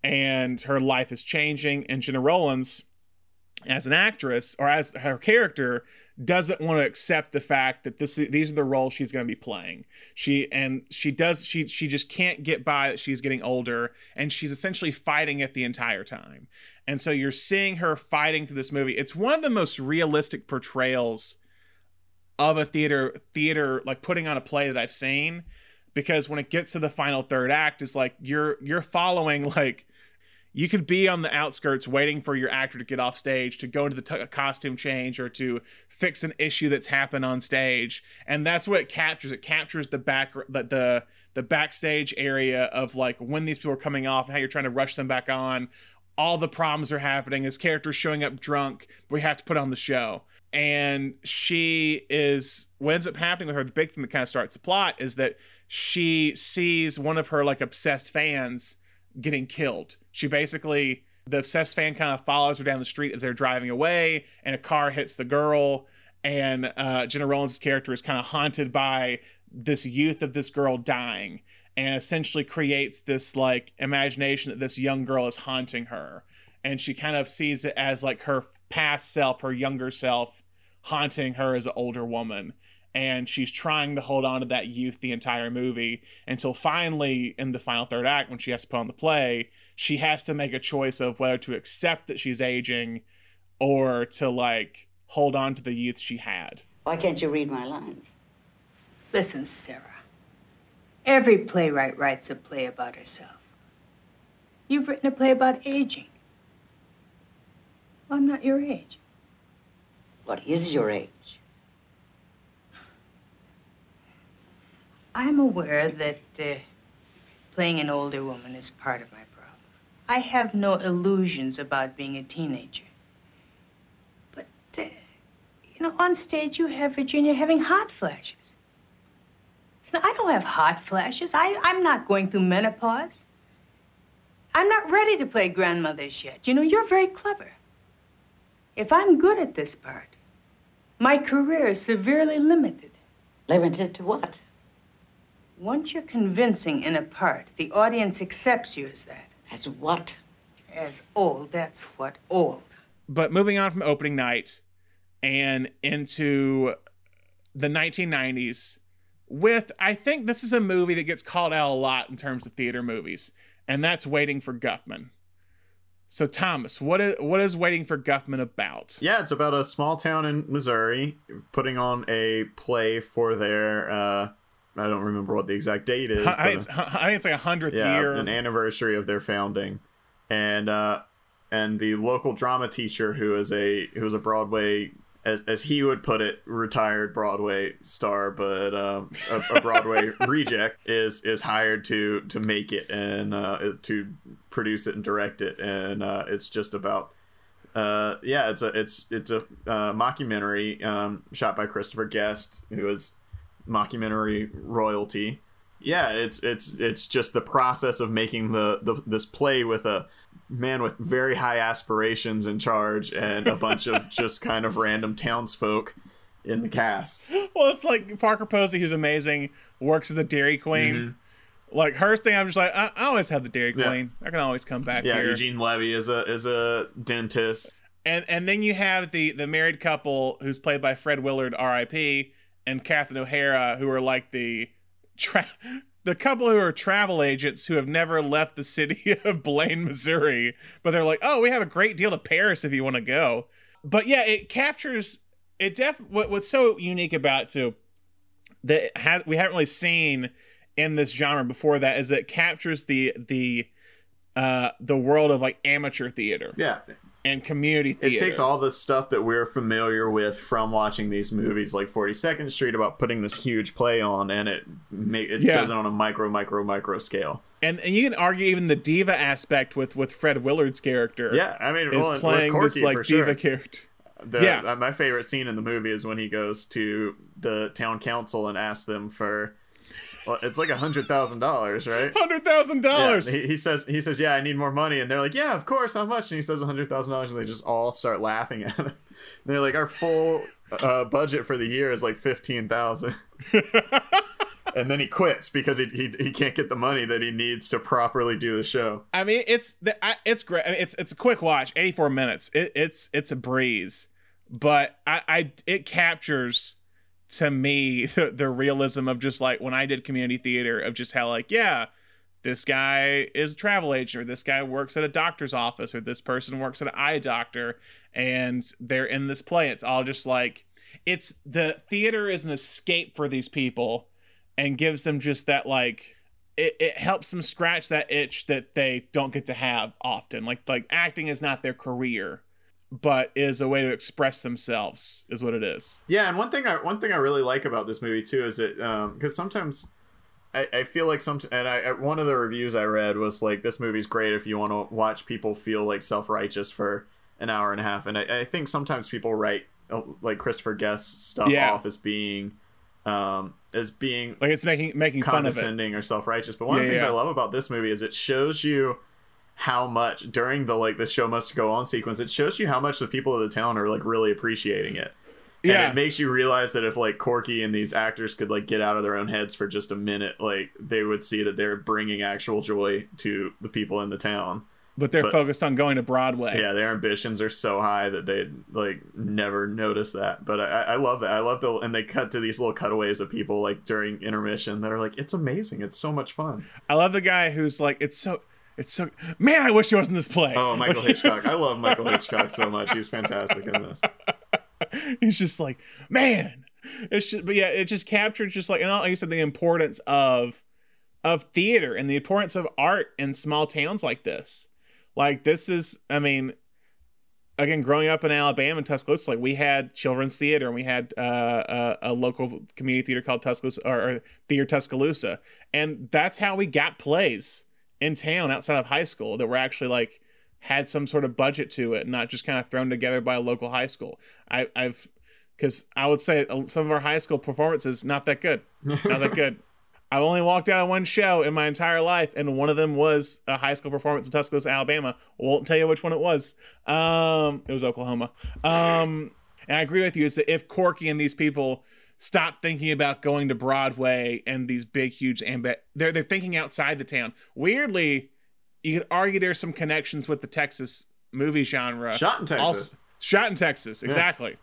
and her life is changing, and Gena Rowlands as an actress or as her character doesn't want to accept the fact that this these are the roles she's going to be playing. She and she does she she just can't get by that she's getting older and she's essentially fighting it the entire time. And so you're seeing her fighting through this movie. It's one of the most realistic portrayals of a theater theater like putting on a play that I've seen because when it gets to the final third act it's like you're you're following like you could be on the outskirts waiting for your actor to get off stage to go into the t- costume change or to fix an issue that's happened on stage. And that's what it captures it captures the back the the, the backstage area of like when these people are coming off and how you're trying to rush them back on. All the problems are happening. His character's showing up drunk. We have to put on the show. And she is what ends up happening with her the big thing that kind of starts the plot is that she sees one of her like obsessed fans getting killed. She basically the obsessed fan kind of follows her down the street as they're driving away, and a car hits the girl. And uh, Gena Rowlands' character is kind of haunted by this youth of this girl dying, and essentially creates this like imagination that this young girl is haunting her, and she kind of sees it as like her past self, her younger self, haunting her as an older woman and she's trying to hold on to that youth the entire movie until finally in the final third act when she has to put on the play she has to make a choice of whether to accept that she's aging or to like hold on to the youth she had Why can't you read my lines? Listen, Sarah. Every playwright writes a play about herself. You've written a play about aging. Well, I'm not your age. What is your age? I'm aware that uh, playing an older woman is part of my problem. I have no illusions about being a teenager. But, uh, you know, on stage you have Virginia having hot flashes. So I don't have hot flashes. I, I'm not going through menopause. I'm not ready to play grandmothers yet. You know, you're very clever. If I'm good at this part, my career is severely limited. Limited to what? Once you're convincing in a part, the audience accepts you as that. As what? As old. That's what old. but moving on from opening night and into the 1990s with i think this is a movie that gets called out a lot in terms of theater movies and that's waiting for guffman so thomas what is what is waiting for guffman about Yeah, it's about a small town in Missouri putting on a play for their. Uh, I don't remember what the exact date is. I think it's, I think it's like a hundredth yeah, year an anniversary of their founding, and uh, and the local drama teacher who is a who is a Broadway. As, as he would put it, retired Broadway star, but um, a, a Broadway [laughs] reject is is hired to to make it and uh, to produce it and direct it, and uh, it's just about uh, yeah, it's a it's it's a uh, mockumentary um, shot by Christopher Guest, who is mockumentary royalty. Yeah, it's it's it's just the process of making the, the this play with a man with very high aspirations in charge and a bunch of [laughs] just kind of random townsfolk in the cast. well it's like parker posey who's amazing works as the dairy queen like her thing i'm just like i, I always have the dairy Mm-hmm. Yeah. queen i can always come back Yeah, here Eugene Levy is a is a dentist. and and then you have the the married couple who's played by Fred Willard, R.I.P., and Catherine O'Hara, who are like the tra- [laughs] the couple who are travel agents who have never left the city [laughs] of Blaine, Missouri, but they're like, oh, we have a great deal to Paris if you want to go. But yeah, it captures it. Def what, what's so unique about too that has we haven't really seen in this genre before that is that it captures the the uh the world of like amateur theater Yeah, and community theater. it takes all the stuff that we're familiar with from watching these movies like 42nd street about putting this huge play on and it ma- it Yeah. does it on a micro micro micro scale and and you can argue even the diva aspect with with Fred Willard's character. Yeah, I mean, is well, playing this like diva sure. character. the, Yeah. uh, my favorite scene in the movie is when he goes to the town council and asks them for well, it's like a hundred thousand dollars right Hundred thousand Yeah, dollars. he, he says he says yeah i need more money and they're like yeah of course how much and he says a hundred thousand dollars and they just all start laughing at him and [laughs] they're like our full uh, budget for the year is like fifteen thousand [laughs] and then he quits because he, he he can't get the money that he needs to properly do the show. I mean, it's the, I, it's great. I mean, it's it's a quick watch, eighty four minutes. It, it's it's a breeze, but I, I it captures to me [laughs] the, the realism of just like when I did community theater of just how like yeah, this guy is a travel agent or this guy works at a doctor's office or this person works at an eye doctor and they're in this play. It's all just like it's the theater is an escape for these people and gives them just that like it, it helps them scratch that itch that they don't get to have often like like acting is not their career but is a way to express themselves is what it is Yeah, and one thing I one thing I really like about this movie too is it because sometimes I, I feel like some and I one of the reviews I read was like this movie's great if you want to watch people feel like self righteous for an hour and a half, and I, I think sometimes people write uh, like Christopher Guest stuff Yeah. off as being um as being like it's making making fun of it condescending or self righteous. But one of the things yeah. I love about this movie is it shows you how much during the like the show must go on sequence. It shows you how much the people of the town are like really appreciating it. Yeah. And it makes you realize that if like Corky and these actors could like get out of their own heads for just a minute, like they would see that they're bringing actual joy to the people in the town. but they're focused on going to broadway Yeah, their ambitions are so high that they'd like never notice that. But I, I love that. I love the and they cut to these little cutaways of people like during intermission that are like, it's amazing. It's so much fun. i love the guy who's like it's so it's so man i wish he was in this play Oh, Michael [laughs] Hitchcock. I love Michael Hitchcock so much. He's fantastic in this. [laughs] he's just like man it's just, but yeah it just captured just like and like you said the importance of of theater and the importance of art in small towns like this like this is i mean again growing up in alabama and tuscaloosa like we had children's theater and we had uh, a, a local community theater called tuscaloosa or, or theater tuscaloosa and that's how we got plays in town outside of high school that were actually like had some sort of budget to it, not just kind of thrown together by a local high school. I, I've because I would say uh, some of our high school performances not that good, not that good. [laughs] I've only walked out of one show in my entire life, and one of them was a high school performance in Tuscaloosa, Alabama. Won't tell you which one it was. Um, it was Oklahoma. Um, and I agree with you. Is that if Corky and these people stop thinking about going to Broadway and these big, huge amb- they're they're thinking outside the town. Weirdly, you could argue there's some connections with the Texas movie genre. Shot in Texas. shot in Texas, Yeah. exactly.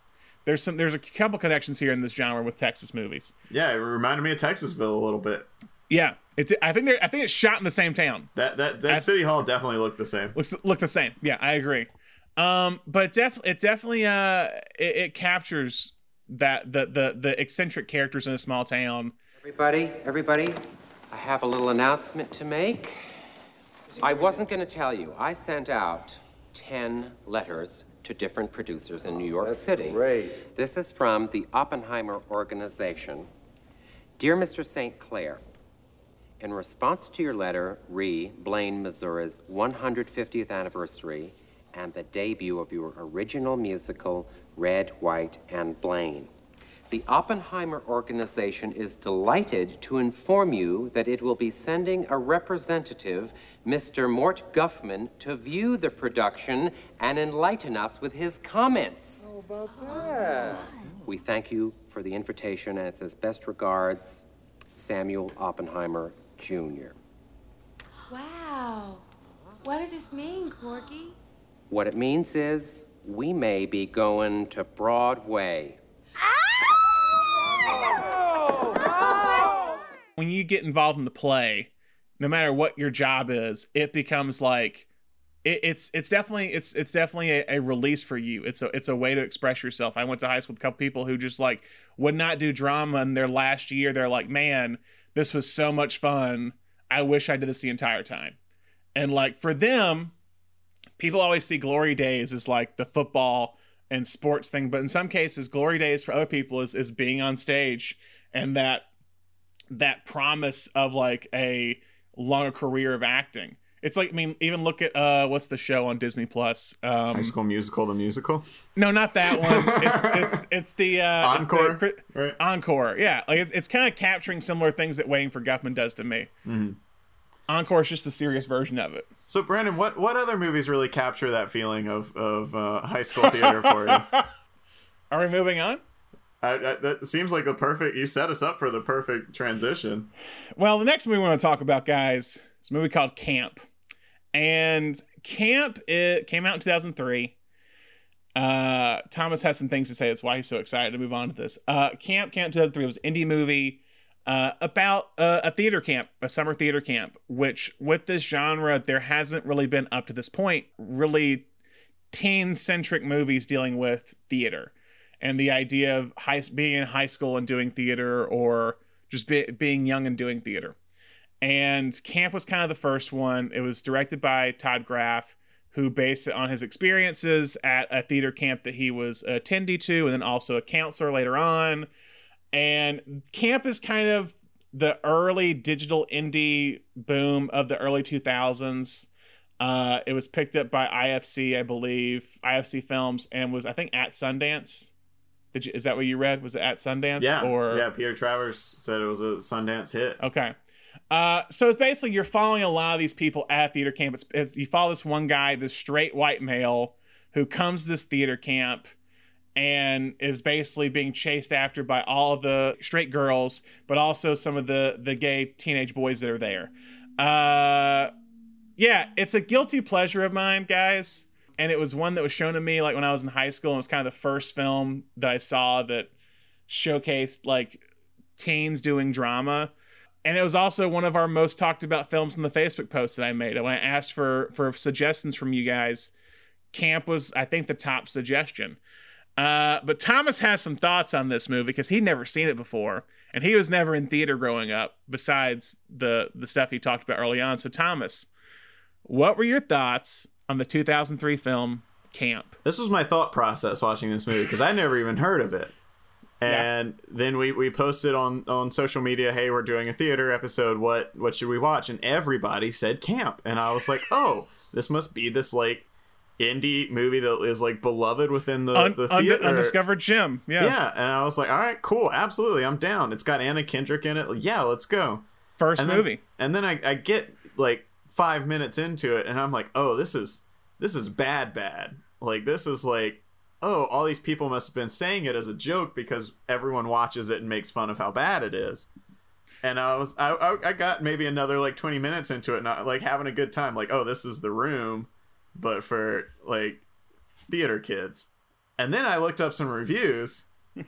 There's some there's a couple connections here in this genre with Texas movies. Yeah, it reminded me of Texasville a little bit. Yeah, it's I think they're I think it's shot in the same town. That that that I- city hall definitely looked the same. looks look the same. Yeah, I agree. Um, but it def it definitely uh it, it captures that the the the eccentric characters in a small town. Everybody, everybody, I have a little announcement to make. I wasn't going to tell you. I sent out 10 letters to different producers in New York City. Great. This is from the Oppenheimer Organization. Dear Mr. St. Clair, in response to your letter, re Blaine, Missouri's 150th anniversary and the debut of your original musical, Red, White, and Blaine. The Oppenheimer Organization is delighted to inform you that it will be sending a representative, Mr. Mort Guffman, to view the production and enlighten us with his comments. How about that? We thank you for the invitation, and it says best regards, Samuel Oppenheimer, Jr. Wow. What does this mean, Corky? What it means is we may be going to Broadway. When you get involved in the play, no matter what your job is, it becomes like it, it's it's definitely it's it's definitely a, a release for you. It's a it's a way to express yourself. I went to high school with a couple people who just like would not do drama in their last year. They're like, man, this was so much fun. I wish I did this the entire time. And like for them, people always see glory days as like the football and sports thing, but in some cases, glory days for other people is is being on stage and that that promise of like a longer career of acting. It's like I mean, even look at uh what's the show on Disney Plus? Um High School Musical, the musical. no, not that [laughs] one. It's it's it's the uh, it's the Encore? Right. Encore. Yeah, like it's, it's kind of capturing similar things that Waiting for Guffman does to me. Mhm. Encore is just a serious version of it. So Brandon, what what other movies really capture that feeling of of uh, high school theater for you? [laughs] Are we moving on? I, I, that seems like the perfect. You set us up for the perfect transition. Well, the next movie we want to talk about, guys, is a movie called Camp, and Camp it came out in 2003. Uh, Thomas has some things to say. That's why he's so excited to move on to this. Uh, Camp Camp 2003 was an indie movie uh, about uh, a theater camp, a summer theater camp. Which with this genre, there hasn't really been up to this point really teen centric movies dealing with theater and the idea of high being in high school and doing theater or just be, being young and doing theater. And Camp was kind of the first one. It was directed by Todd Graff, who based it on his experiences at a theater camp that he was attendee to, and then also a counselor later on. And Camp is kind of the early digital indie boom of the early 2000s. Uh, it was picked up by IFC, I believe, IFC Films, and was I think at Sundance. Did you, is that what you read? Was it at Sundance? Yeah, Or yeah. Peter Travers said it was a Sundance hit. Okay. Uh, so it's basically you're following a lot of these people at theater camp. It's, it's, you follow this one guy, this straight white male, who comes to this theater camp and is basically being chased after by all the straight girls, but also some of the the gay teenage boys that are there. Uh, yeah, it's a guilty pleasure of mine, guys. And it was one that was shown to me like when I was in high school. And it was kind of the first film that I saw that showcased like teens doing drama. And it was also one of our most talked about films in the Facebook post that I made. When I asked for for suggestions from you guys, Camp was I think the top suggestion. Uh, but Thomas has some thoughts on this movie because he'd never seen it before, and he was never in theater growing up. Besides the the stuff he talked about early on. So Thomas, what were your thoughts on the 2003 film Camp? This was my thought process watching this movie because I never even heard of it. And then we, we posted on, on social media, hey, we're doing a theater episode. What what should we watch? And everybody said Camp, and I was like, oh, this must be this like indie movie that is like beloved within the, Un- the theater. undiscovered gem. Yeah. yeah, and I was like, all right, cool, absolutely, I'm down. It's got Anna Kendrick in it. Yeah, let's go. First And then- movie. and then I, I get like five minutes into it, and I'm like, oh, this is this is bad, bad. Like this is like, oh, all these people must have been saying it as a joke because everyone watches it and makes fun of how bad it is. And I was, I, I, I got maybe another like 20 minutes into it, not like having a good time. Like, oh, this is the room, but for like theater kids. And then I looked up some reviews. [laughs]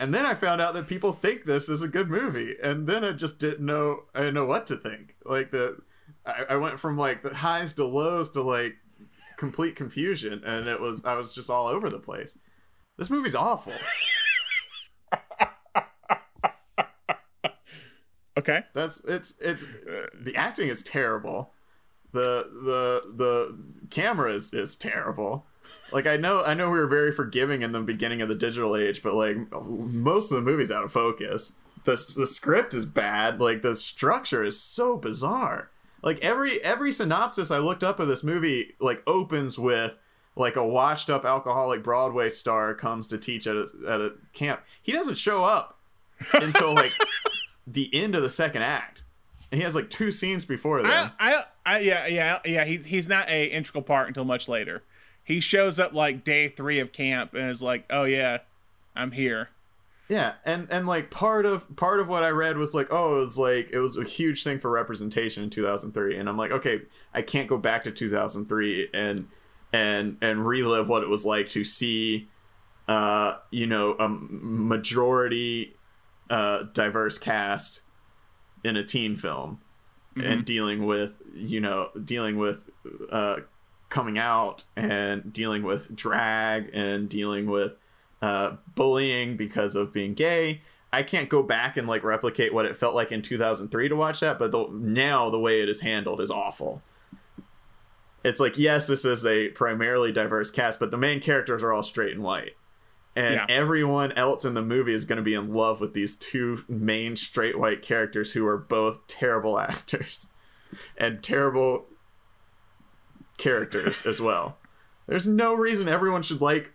And then I found out that people think this is a good movie, and then I just didn't know I didn't know what to think. Like the, I, I went from like the highs to lows to like complete confusion, and it was I was just all over the place. This movie's awful. [laughs] Okay. That's it's it's uh, the acting is terrible. The the the camera is is terrible. Like I know I know we were very forgiving in the beginning of the digital age, but like most of the movie's out of focus. The the script is bad. Like the structure is so bizarre. Like every every synopsis I looked up of this movie like opens with like a washed up alcoholic Broadway star comes to teach at a, at a camp. He doesn't show up until like [laughs] the end of the second act, and he has like two scenes before that. I, I, I, yeah, yeah, yeah. He's he's not a integral part until much later. He shows up like day three of camp and is like, "Oh yeah, I'm here." Yeah, and and like part of part of what I read was like, oh, it was like it was a huge thing for representation in 2003, and I'm like, okay, I can't go back to 2003 and and and relive what it was like to see, uh, you know, a majority uh, diverse cast in a teen film, and Mhm. dealing with you know dealing with uh, coming out and dealing with drag and dealing with uh, bullying because of being gay. I can't go back and like replicate what it felt like in 2003 to watch that, but the, now the way it is handled is awful. It's like yes, this is a primarily diverse cast, but the main characters are all straight and white. And Yeah. everyone else in the movie is going to be in love with these two main straight white characters who are both terrible [laughs] actors and terrible characters as well. There's no reason everyone should like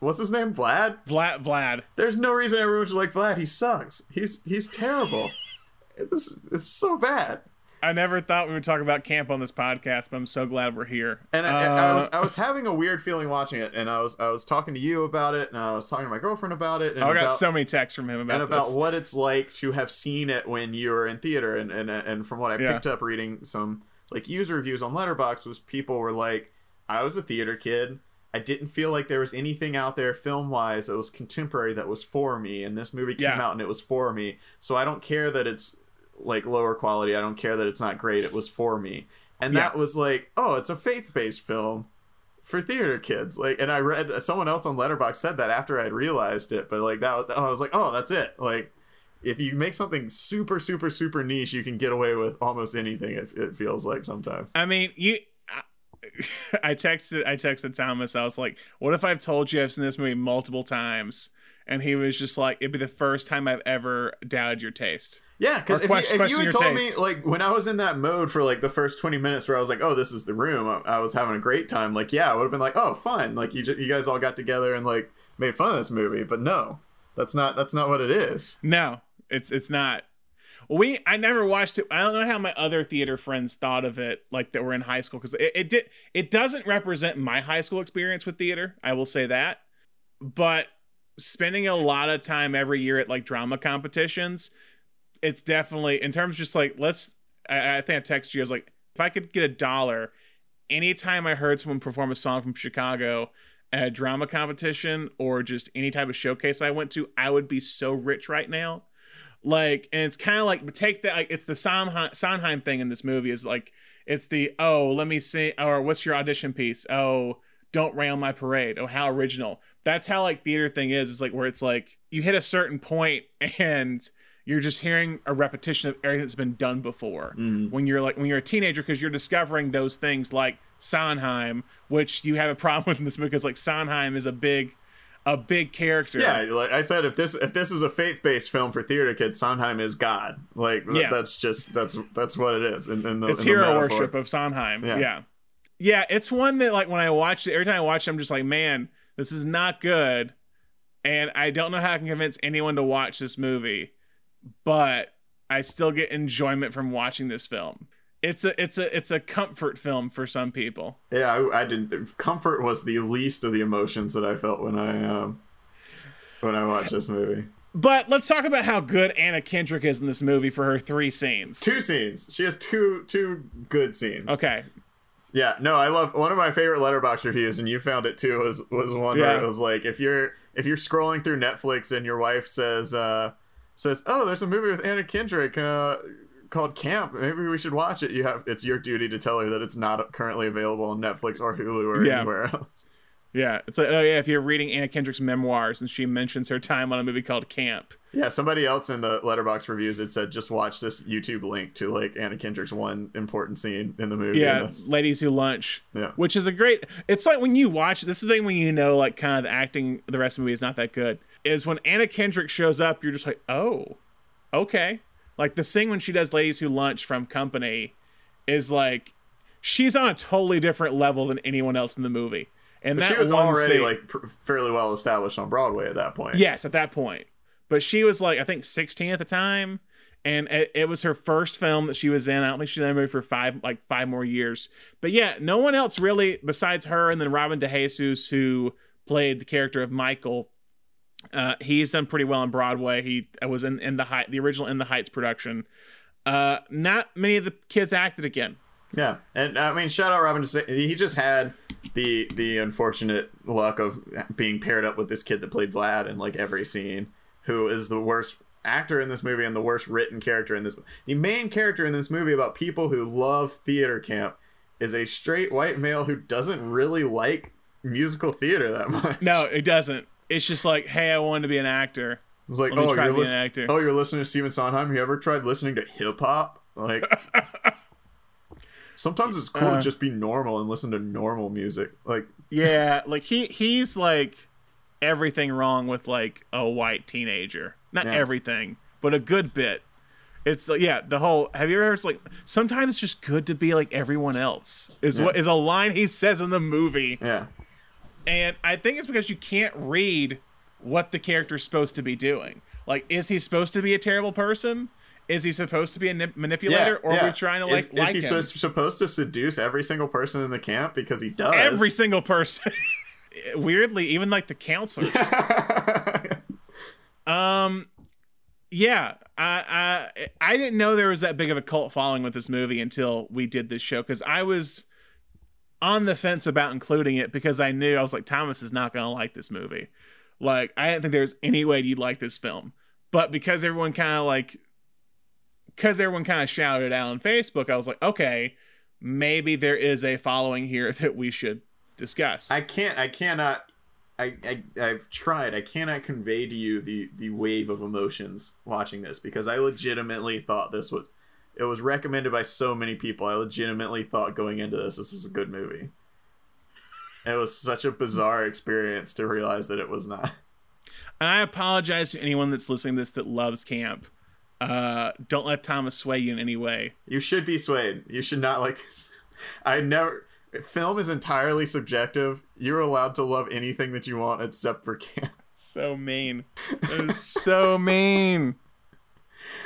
what's his name? Vlad? Vlad Vlad. There's no reason everyone should like Vlad. He sucks. He's he's terrible. This it's so bad. I never thought we would talk about camp on this podcast, but I'm so glad we're here. And I, I Uh, was I was [laughs] having a weird feeling watching it, and I was I was talking to you about it, and I was talking to my girlfriend about it, and I got about, so many texts from him about and about this. what it's like to have seen it when you were in theater, and and and from what I Yeah. picked up reading some like user reviews on Letterboxd was people were like, I was a theater kid. I didn't feel like there was anything out there film wise that was contemporary that was for me, and this movie came Yeah. out and it was for me. So I don't care that it's like lower quality. I don't care that it's not great. It was for me, and Yeah. that was like, oh, it's a faith based film for theater kids. Like, and I read someone else on Letterboxd said that after I'd realized it, but like that, I was like, oh, that's it. Like, if you make something super, super, super niche, you can get away with almost anything. It, it feels like sometimes. I mean, you. I- [laughs] I texted. I texted Thomas. I was like, "What if I've told you I've seen this movie multiple times?" And he was just like, "It'd be the first time I've ever doubted your taste." Yeah, because if, question- you, if you had told taste. me, like, when I was in that mode for like the first 20 minutes where I was like, oh, this is the room, I, I was having a great time. Like, yeah, I would have been like, oh, fun. Like, you, you guys all got together and like made fun of this movie. But no, that's not, that's not what it is. No, it's it's not. We I never watched it. I don't know how my other theater friends thought of it, like that were in high school, because it, it did it doesn't represent my high school experience with theater. I will say that, but spending a lot of time every year at like drama competitions, it's definitely in terms just like let's. I, I think I texted you. I was like, if I could get a dollar, anytime I heard someone perform a song from Chicago at a drama competition or just any type of showcase I went to, I would be so rich right now. Like, and it's kind of like, take that, like, it's the Sondheim, Sondheim thing in this movie is like, it's the, oh, let me see, or what's your audition piece? Oh, don't rain on my parade. Oh, how original. That's how, like, theater thing is. It's like, where it's like, you hit a certain point [laughs] and you're just hearing a repetition of everything that's been done before mm-hmm. when you're like when you're a teenager because you're discovering those things like Sondheim, which you have a [laughs] problem with in this movie because like Sondheim is a big a big character. Yeah, like I said, if this if this is a faith based film for theater kids, Sondheim is God. Like Yeah. that's just that's that's what it is. The, it's in the hero metaphor. worship of Sondheim. Yeah. Yeah. Yeah. it's one that like when I watch it, every time I watch it, I'm just like, man, this is not good. And I don't know how I can convince anyone to watch this movie, but I still get enjoyment from watching this film. It's a it's a it's a comfort film for some people. Yeah, I, I didn't. Comfort was the least of the emotions that I felt when I um when I watched this movie. But let's talk about how good Anna Kendrick is in this movie for her three scenes. Two scenes. She has two two good scenes. Okay. Yeah, no, I love one of my favorite Letterboxd reviews, and you found it too. Was was one where it was like if you're if you're scrolling through Netflix and your wife says uh says oh there's a movie with Anna Kendrick uh called Camp maybe we should watch it. You have it's your duty to tell her that it's not currently available on Netflix or Hulu or Yeah. anywhere [laughs] else. Yeah, it's like oh yeah, if you're reading Anna Kendrick's memoirs and she mentions her time on a movie called Camp. Yeah, somebody else in the Letterboxd reviews it said just watch this YouTube link to like Anna Kendrick's one important scene in the movie. Yeah, Ladies Who Lunch. Yeah. Which is a great. It's like when you watch. This is the thing when you know like kind of the acting. The rest of the movie is not that good. Is when Anna Kendrick shows up, you're just like, oh, okay. Like the scene when she does Ladies Who Lunch from Company, is like, she's on a totally different level than anyone else in the movie. And she was already scene- like pr- fairly well established on Broadway at that point. Yes, at that point. But she was like, I think 16 at the time. And it, it was her first film that she was in. I don't think she's in that movie for five, like five more years. But yeah, no one else really, besides her and then Robin DeJesus, who played the character of Michael. Uh, he's done pretty well on Broadway. He was in, in the height, the original In the Heights production. Uh, not many of the kids acted again. Yeah, and I mean, shout out Robin. He just had the the unfortunate luck of being paired up with this kid that played Vlad in like every scene, who is the worst actor in this movie and the worst written character in this. Movie. The main character in this movie about people who love theater camp is a straight white male who doesn't really like musical theater that much. No, it doesn't. It's just like, hey, I wanted to be an actor. It's like, Let oh, you're lis- an actor. oh, you're listening to Stephen Sondheim. Have you ever tried listening to hip hop? Like, [laughs] sometimes it's cool Uh. to just be normal and listen to normal music. Like, Yeah, like he he's like everything wrong with like a white teenager. Not Yeah. everything, but a good bit. It's like yeah, the whole. Have you ever heard? It's like sometimes it's just good to be like everyone else. Is Yeah. what is a line he says in the movie. Yeah. And I think it's because you can't read what the character's supposed to be doing. Like, is he supposed to be a terrible person? Is he supposed to be a nip- manipulator, or are we trying to like is, like is he so, supposed to seduce every single person in the camp because he does? Every single person. [laughs] Weirdly, even like the counselors. [laughs] um, yeah, I, I I didn't know there was that big of a cult following with this movie until we did this show because I was on the fence about including it because I knew I was like Thomas is not gonna like this movie. Like I didn't think there's any way you'd like this film, but because everyone kind of like because everyone kind of shouted out on Facebook, I was like, okay, maybe there is a following here [laughs] that we should discuss. I can't. I cannot. I, I I've tried. I cannot convey to you the the wave of emotions watching this because I legitimately thought this was. It was recommended by so many people. I legitimately thought going into this this was a good movie. It was such a bizarre experience to realize that it was not. And I apologize to anyone that's listening to this that loves camp. Uh, don't let Thomas sway you in any way. You should be swayed. You should not like this. I never. Film is entirely subjective. You're allowed to love anything that you want except for camp. So mean. [laughs] It was so mean.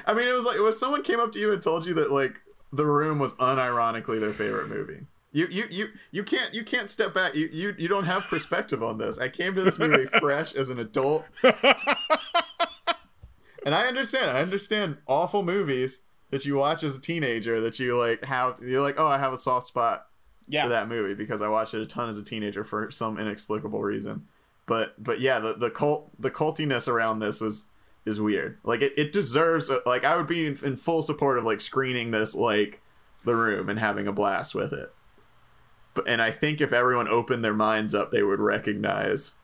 I mean, it was like if someone came up to you and told you that like The Room was unironically their favorite movie. You you you you can't you can't step back. You you you don't have perspective on this. I came to this movie [laughs] fresh as an adult. [laughs] and I understand. I understand awful movies that you watch as a teenager that you like have you're like, "Oh, I have a soft spot yeah. for that movie because I watched it a ton as a teenager for some inexplicable reason." But but yeah, the the cult the cultiness around this was is weird. Like it, it deserves a, like I would be in, in full support of like screening this like the room and having a blast with it. But and I think if everyone opened their minds up, they would recognize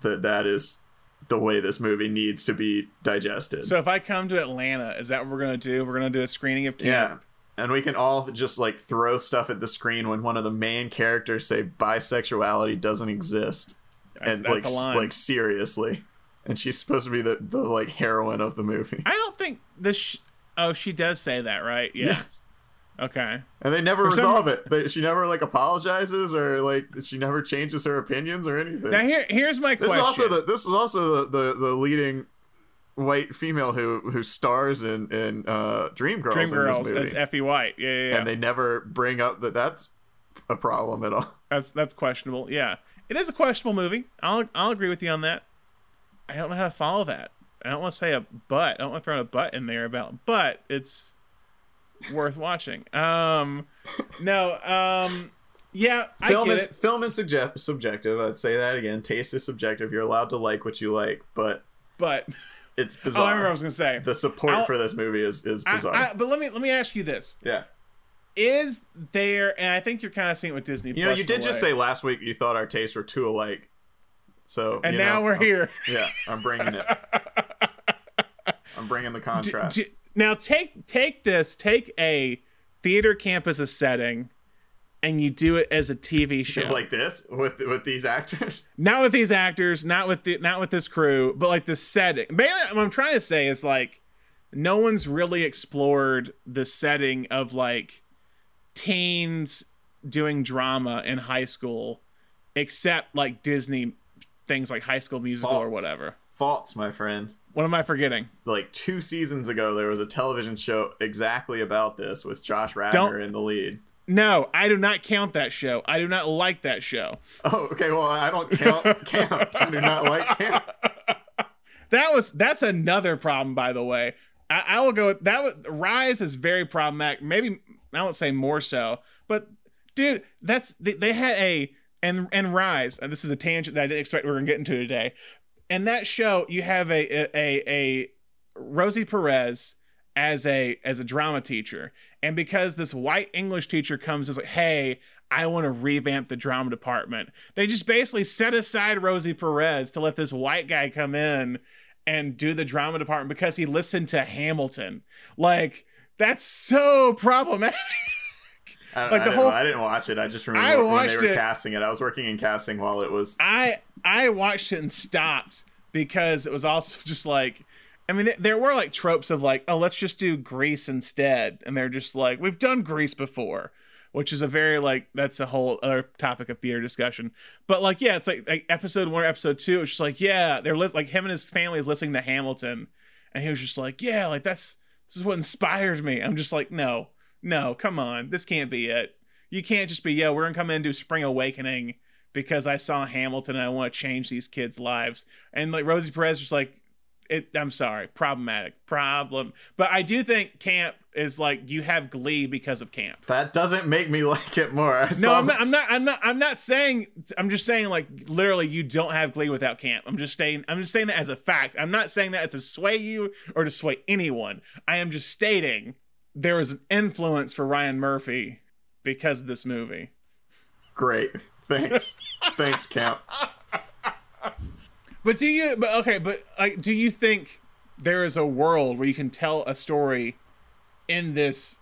that that is the way this movie needs to be digested. So if I come to Atlanta, is that what we're gonna do? We're gonna do a screening of Camp. yeah. And we can all just like throw stuff at the screen when one of the main characters say bisexuality doesn't exist. That's- and that's like like seriously. And she's supposed to be the, the like heroine of the movie. I don't think this. Sh- oh, she does say that, right? Yeah. Yes. Okay. And they never For some- resolve it. They, she never like apologizes or like she never changes her opinions or anything. Now here, here's my this question. is also the this is also the, the, the leading white female who who stars in in uh, Dreamgirls Dreamgirls as Effie White. Yeah, yeah, yeah. and they never bring up that that's a problem at all. [laughs] That's that's questionable. Yeah, it is a questionable movie. I'll I'll agree with you on that. I don't know how to follow that. I don't want to say a but. I don't want to throw a but in there about, but it's worth watching. Um, no, um, yeah, I film get is it. film is subject, subjective. I'd say that again. Taste is subjective. You're allowed to like what you like, but but it's Oh, bizarre. I remember what I was gonna say. the support I'll- for this movie is is bizarre. I- but let me let me ask you this: yeah. Is there? And I think you're kind of seeing it with Disney. You know, you did just say last week you thought our tastes were too alike. So And now know, we're I'm- here. Yeah, I'm bringing it. [laughs] I'm bringing the contrast. D- now take take this, take a theater campus as a setting, and you do it as a TV show. [laughs] like this with with these actors. [laughs] not with these actors, not with the, not with this crew, but like the setting. Mainly, what I'm trying to say is like no one's really explored the setting of like teens doing drama in high school, except like Disney things like High School Musical or whatever. False, my friend. What am I forgetting? Like two seasons ago, there was a television show exactly about this with Josh Radnor Don't- in the lead. No, I do not count that show. I do not like that show. Oh, okay. Well, I don't count [laughs] camp. I do not like camp. [laughs] That was that's another problem, by the way. I, I will go that. Was, Rise is very problematic. Maybe I won't say more so, but dude, that's they, they had a and and Rise. And this is a tangent that I didn't expect we are gonna get into today. In that show, you have a a a, Rosie Perez as a as a drama teacher, and because this white English teacher comes is like, hey. I want to revamp the drama department. They just basically set aside Rosie Perez to let this white guy come in and do the drama department because he listened to Hamilton. Like that's so problematic. [laughs] I, Like I the didn't, whole- I didn't watch it. I just I remember when they were it. casting it. I was working in casting while it was. I I watched it and stopped because it was also [laughs] just like I mean th- there were like tropes of like oh let's just do Grease instead and they're just like we've done Grease before which is a very like that's a whole other topic of theater discussion but like yeah it's like, like episode 1 or episode 2 it's just like yeah they're li- like him and his family is listening to Hamilton and he was just like yeah like that's This is what inspires me. I'm just like, no, no, come on, this can't be it. You can't just be, yo, we're gonna come in and do Spring Awakening because I saw Hamilton and I want to change these kids' lives. And like Rosie Perez just like, it. I'm sorry, problematic problem. But I do think Camp is like you have Glee because of Camp. That doesn't make me [laughs] like it more. I No, I'm not, I'm not. I'm not. I'm not saying. I'm just saying, like, literally, you don't have Glee without Camp. I'm just saying. I'm just saying that as a fact. I'm not saying that to sway you or to sway anyone. I am just stating there was an influence for Ryan Murphy because of this movie. Great. Thanks. [laughs] Thanks, Camp. But do you? But okay. But like, do you think there is a world where you can tell a story in this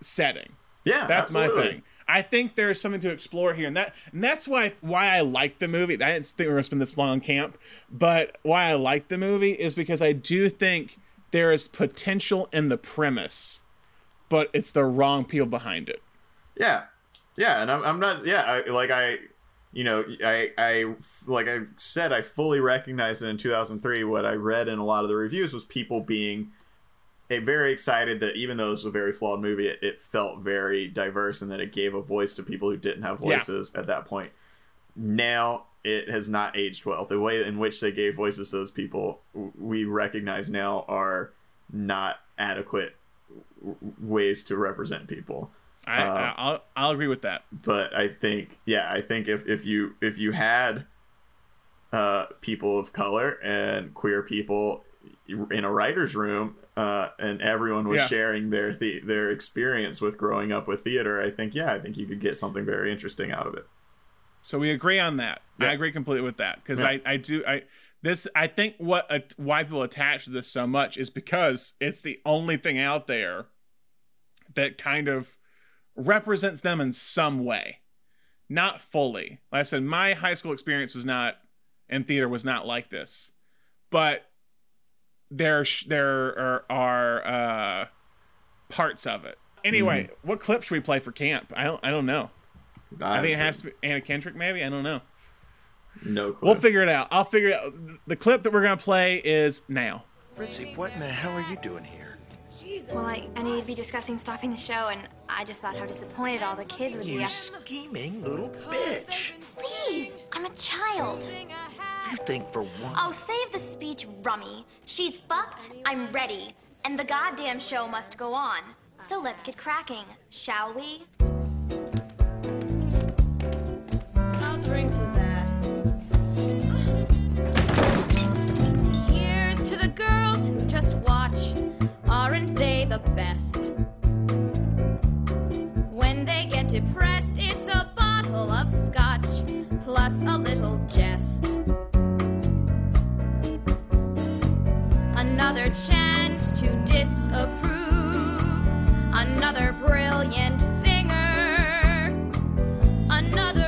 setting? Yeah, that's my thing. I think there's something to explore here, and that and that's why why I like the movie. I didn't think we were gonna spend this long on camp, but why I like the movie is because I do think there is potential in the premise, but it's the wrong people behind it. Yeah, yeah, and I'm, I'm not. Yeah, I, like I, you know, I, I, like I said, I fully recognized that in 2003, what I read in a lot of the reviews was people being a, very excited that even though it was a very flawed movie, it, it felt very diverse and that it gave a voice to people who didn't have Yeah. voices at that point. Now it has not aged well. The way in which they gave voices to those people, we recognize now, are not adequate ways to represent people. I, Uh, I'll I'll agree with that. but I think yeah, I think if if you if you had uh people of color and queer people in a writer's room uh and everyone was Yeah. sharing their the- their experience with growing up with theater, I think yeah, I think you could get something very interesting out of it. So we agree on that. I agree completely with that because Yeah. I, I do I this I think what uh, why people attach to this so much is because it's the only thing out there that kind of represents them in some way, not fully. Like I said, my high school experience was not in theater was not like this, but there there are, are uh, parts of it. Anyway, what clip should we play for camp? I don't I don't know. I, think it has to be Anna Kendrick, maybe. I don't know. No clue. We'll figure it out. I'll figure it out. The clip that we're gonna play is now. Fritzy, what in the hell are you doing here? Jesus. Well, I, I knew you'd be discussing stopping the show, and I just thought how disappointed all the kids would be. You be. scheming little bitch. Please, I'm a child. You think for one. Oh, save the speech, Rummy. She's fucked, I'm ready. And the goddamn show must go on. So let's get cracking, shall we? I'll drink to the best? When they get depressed, it's a bottle of scotch plus a little jest. Another chance to disapprove. Another brilliant singer. Another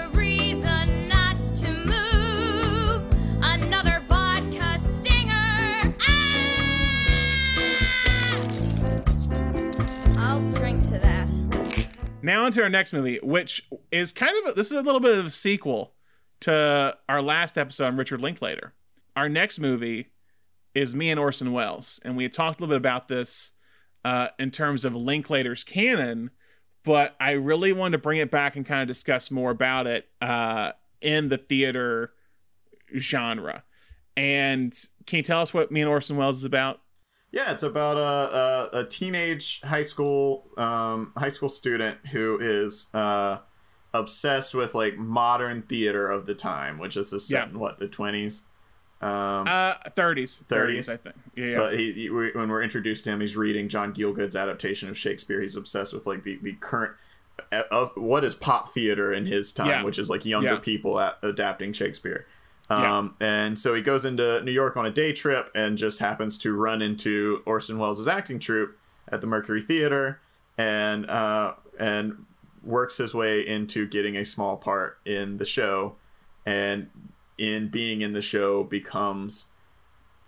Now into our next movie, which is kind of a, this is a little bit of a sequel to our last episode on Richard Linklater. Our next movie is me and Orson Welles, and we had talked a little bit about this uh, in terms of Linklater's canon, but I really wanted to bring it back and kind of discuss more about it uh, in the theater genre. And can you tell us what me and Orson Welles is about? Yeah, it's about a, a, a teenage high school um, high school student who is uh, obsessed with like modern theater of the time, which is a set Yeah. in what the twenties, um, Uh, 30s, 30s, 30s, I think. Yeah, yeah. But he, he- we- when we're introduced to him, he's reading John Gielgud's adaptation of Shakespeare. He's obsessed with like the the current of what is pop theater in his time, Yeah. which is like younger people adapting Shakespeare. Yeah. Um, and so he goes into New York on a day trip and just happens to run into Orson Welles' acting troupe at the Mercury Theater, and uh, and works his way into getting a small part in the show, and in being in the show becomes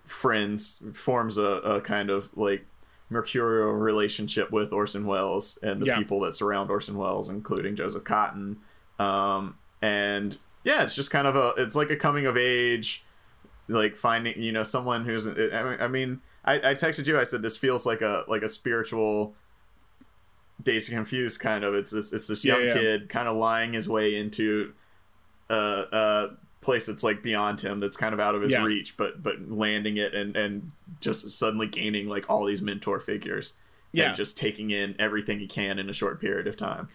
friends, forms a, a kind of like mercurial relationship with Orson Welles and the Yeah. people that surround Orson Welles, including Joseph Cotten. Um, and yeah, it's just kind of a, it's like a coming of age, like finding, you know, someone who's, I mean, I mean, I, texted you. I said this feels like a like a spiritual Dazed Confused kind of. It's this it's this Yeah, young yeah. kid kind of lying his way into a, a place that's like beyond him, that's kind of out of his Yeah. reach, but but landing it and and just suddenly gaining like all these mentor figures. Yeah. and just taking in everything he can in a short period of time.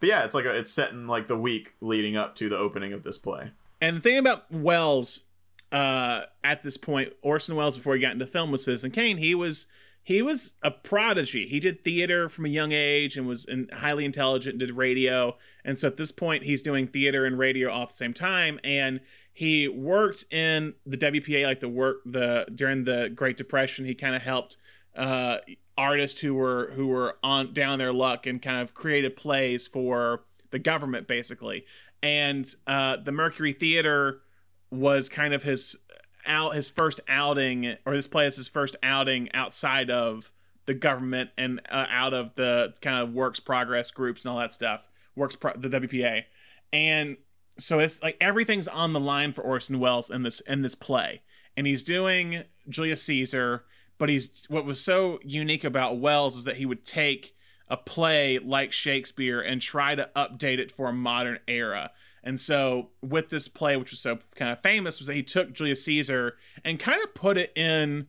But yeah, it's like a, it's set in like the week leading up to the opening of this play. And the thing about Welles, uh, at this point, Orson Welles, before he got into film with Citizen Kane, he was he was a prodigy. He did theater from a young age and was in, highly intelligent. Did radio, and so at this point, he's doing theater and radio all at the same time. And he worked in the WPA, like the work the during the Great Depression. He kind of helped uh, artists who were who were on down their luck and kind of created plays for the government, basically. And uh, the Mercury Theater was kind of his out his first outing, or this play is his first outing outside of the government and uh, out of the kind of works progress groups and all that stuff. Works pro- the WPA, and so it's like everything's on the line for Orson Welles in this in this play, and he's doing Julius Caesar. But he's what was so unique about Welles is that he would take a play like Shakespeare and try to update it for a modern era. And so with this play, which was so kind of famous, was that he took Julius Caesar and kind of put it in,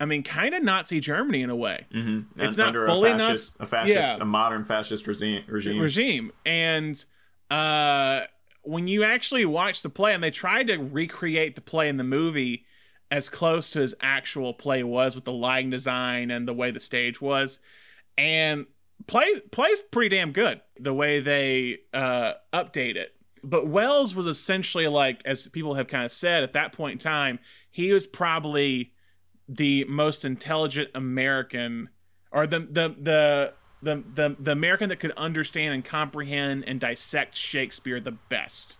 I mean, kind of Nazi Germany in a way. Mm-hmm. It's not under fully a fascist, Nazi- a fascist, Yeah. a modern fascist regime. regime. regime. And uh, when you actually watch the play, and they tried to recreate the play in the movie as close to his actual play was with the lighting design and the way the stage was, and play plays pretty damn good the way they uh, update it. But Welles was essentially like, as people have kind of said at that point in time, he was probably the most intelligent American, or the the the the the, the American that could understand and comprehend and dissect Shakespeare the best.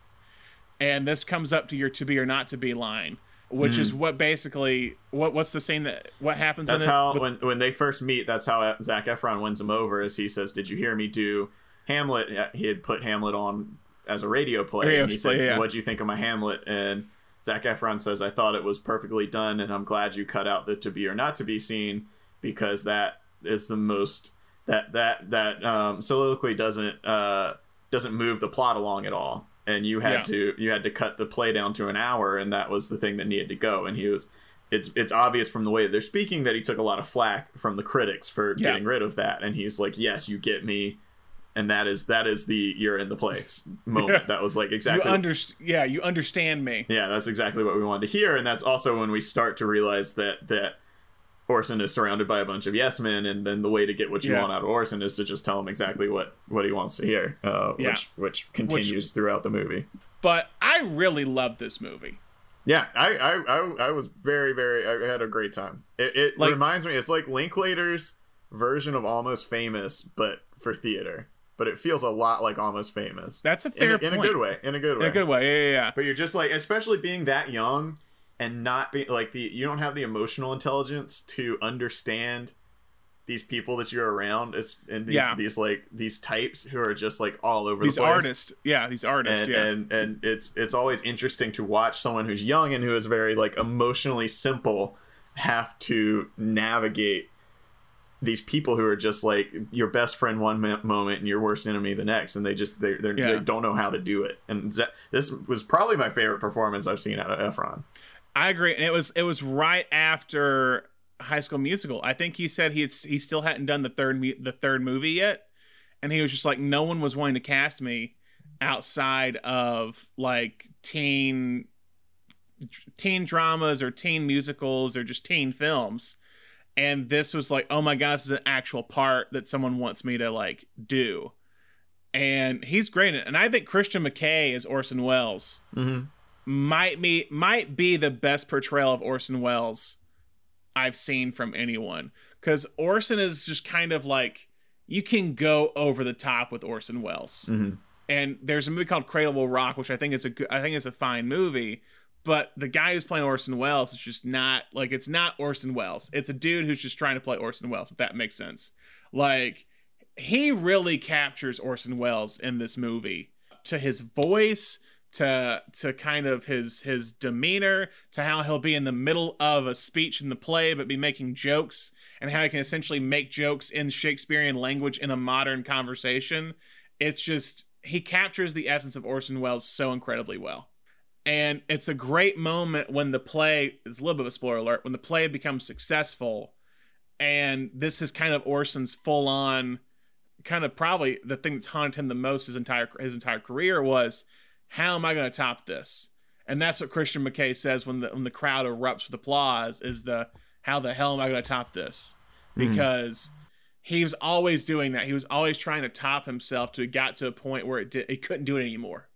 And this comes up to your to be or not to be line, which Mhm. is what basically what what's the scene that what happens. That's in it how with- when when they first meet, that's how Zac Efron wins him over. Is he says, "Did you hear me do Hamlet?" He had put Hamlet on as a radio play, Radio and he play, said, yeah. "What'd you think of my Hamlet?" And Zac Efron says, "I thought it was perfectly done, and I'm glad you cut out the to be or not to be scene because that is the most that that that um, soliloquy doesn't uh, doesn't move the plot along at all." And you had Yeah. to you had to cut the play down to an hour, and that was the thing that needed to go. And he was it's it's obvious from the way they're speaking that he took a lot of flack from the critics for Yeah. getting rid of that and he's like yes you get me and that is that is the you're in the place [laughs] moment that was like exactly you under, yeah you understand me. yeah that's exactly what we wanted to hear and that's also when we start to realize that that Orson is surrounded by a bunch of yes men and then the way to get what you Yeah. want out of Orson is to just tell him exactly what what he wants to hear uh, Yeah. which which continues throughout the movie But I really love this movie. Yeah, I I, I, I was very very I had a great time. It, it Like- reminds me it's like Linklater's version of Almost Famous, but for theater. But it feels a lot like Almost Famous. That's a in fair a, in a good way. In a good way. In a good way, yeah, yeah, yeah. But you're just like, especially being that young and not be like the you don't have the emotional intelligence to understand these people that you're around. It's and these Yeah. these like these types who are just like all over These the place artists, yeah, these artists, and, yeah. and and it's it's always interesting to watch someone who's young and who is very like emotionally simple have to navigate these people who are just like your best friend one moment and your worst enemy the next and they just they they're, Yeah. they don't know how to do it and this was probably my favorite performance I've seen out of Efron I agree, and it was it was right after High School Musical. I think he said he had, he still hadn't done the third the third movie yet, and he was just like, no one was wanting to cast me outside of like teen teen dramas or teen musicals or just teen films. And this was like, oh my god, this is an actual part that someone wants me to like do. And he's great. And I think Christian McKay is Orson Welles mm-hmm. Might be might be the best portrayal of Orson Welles I've seen from anyone because Orson is just kind of like you can go over the top with Orson Welles. Mhm. And there's a movie called Cradle Will Rock, which I think is a good, I think is a fine movie. But the guy who's playing Orson Welles is just not like it's not Orson Welles. It's a dude who's just trying to play Orson Welles, if that makes sense. Like he really captures Orson Welles in this movie to his voice, to to kind of his his demeanor to how he'll be in the middle of a speech in the play but be making jokes and how he can essentially make jokes in Shakespearean language in a modern conversation. It's just he captures the essence of Orson Welles so incredibly well. And it's a great moment when the play is a little bit of a spoiler alert when the play becomes successful and this is kind of Orson's full on kind of probably the thing that's haunted him the most his entire his entire career was how am I going to top this? And that's what Christian McKay says when the when the crowd erupts with applause is the how the hell am I going to top this? Mhm. Because he was always doing that. He was always trying to top himself to it got to a point where it did, it couldn't do it anymore.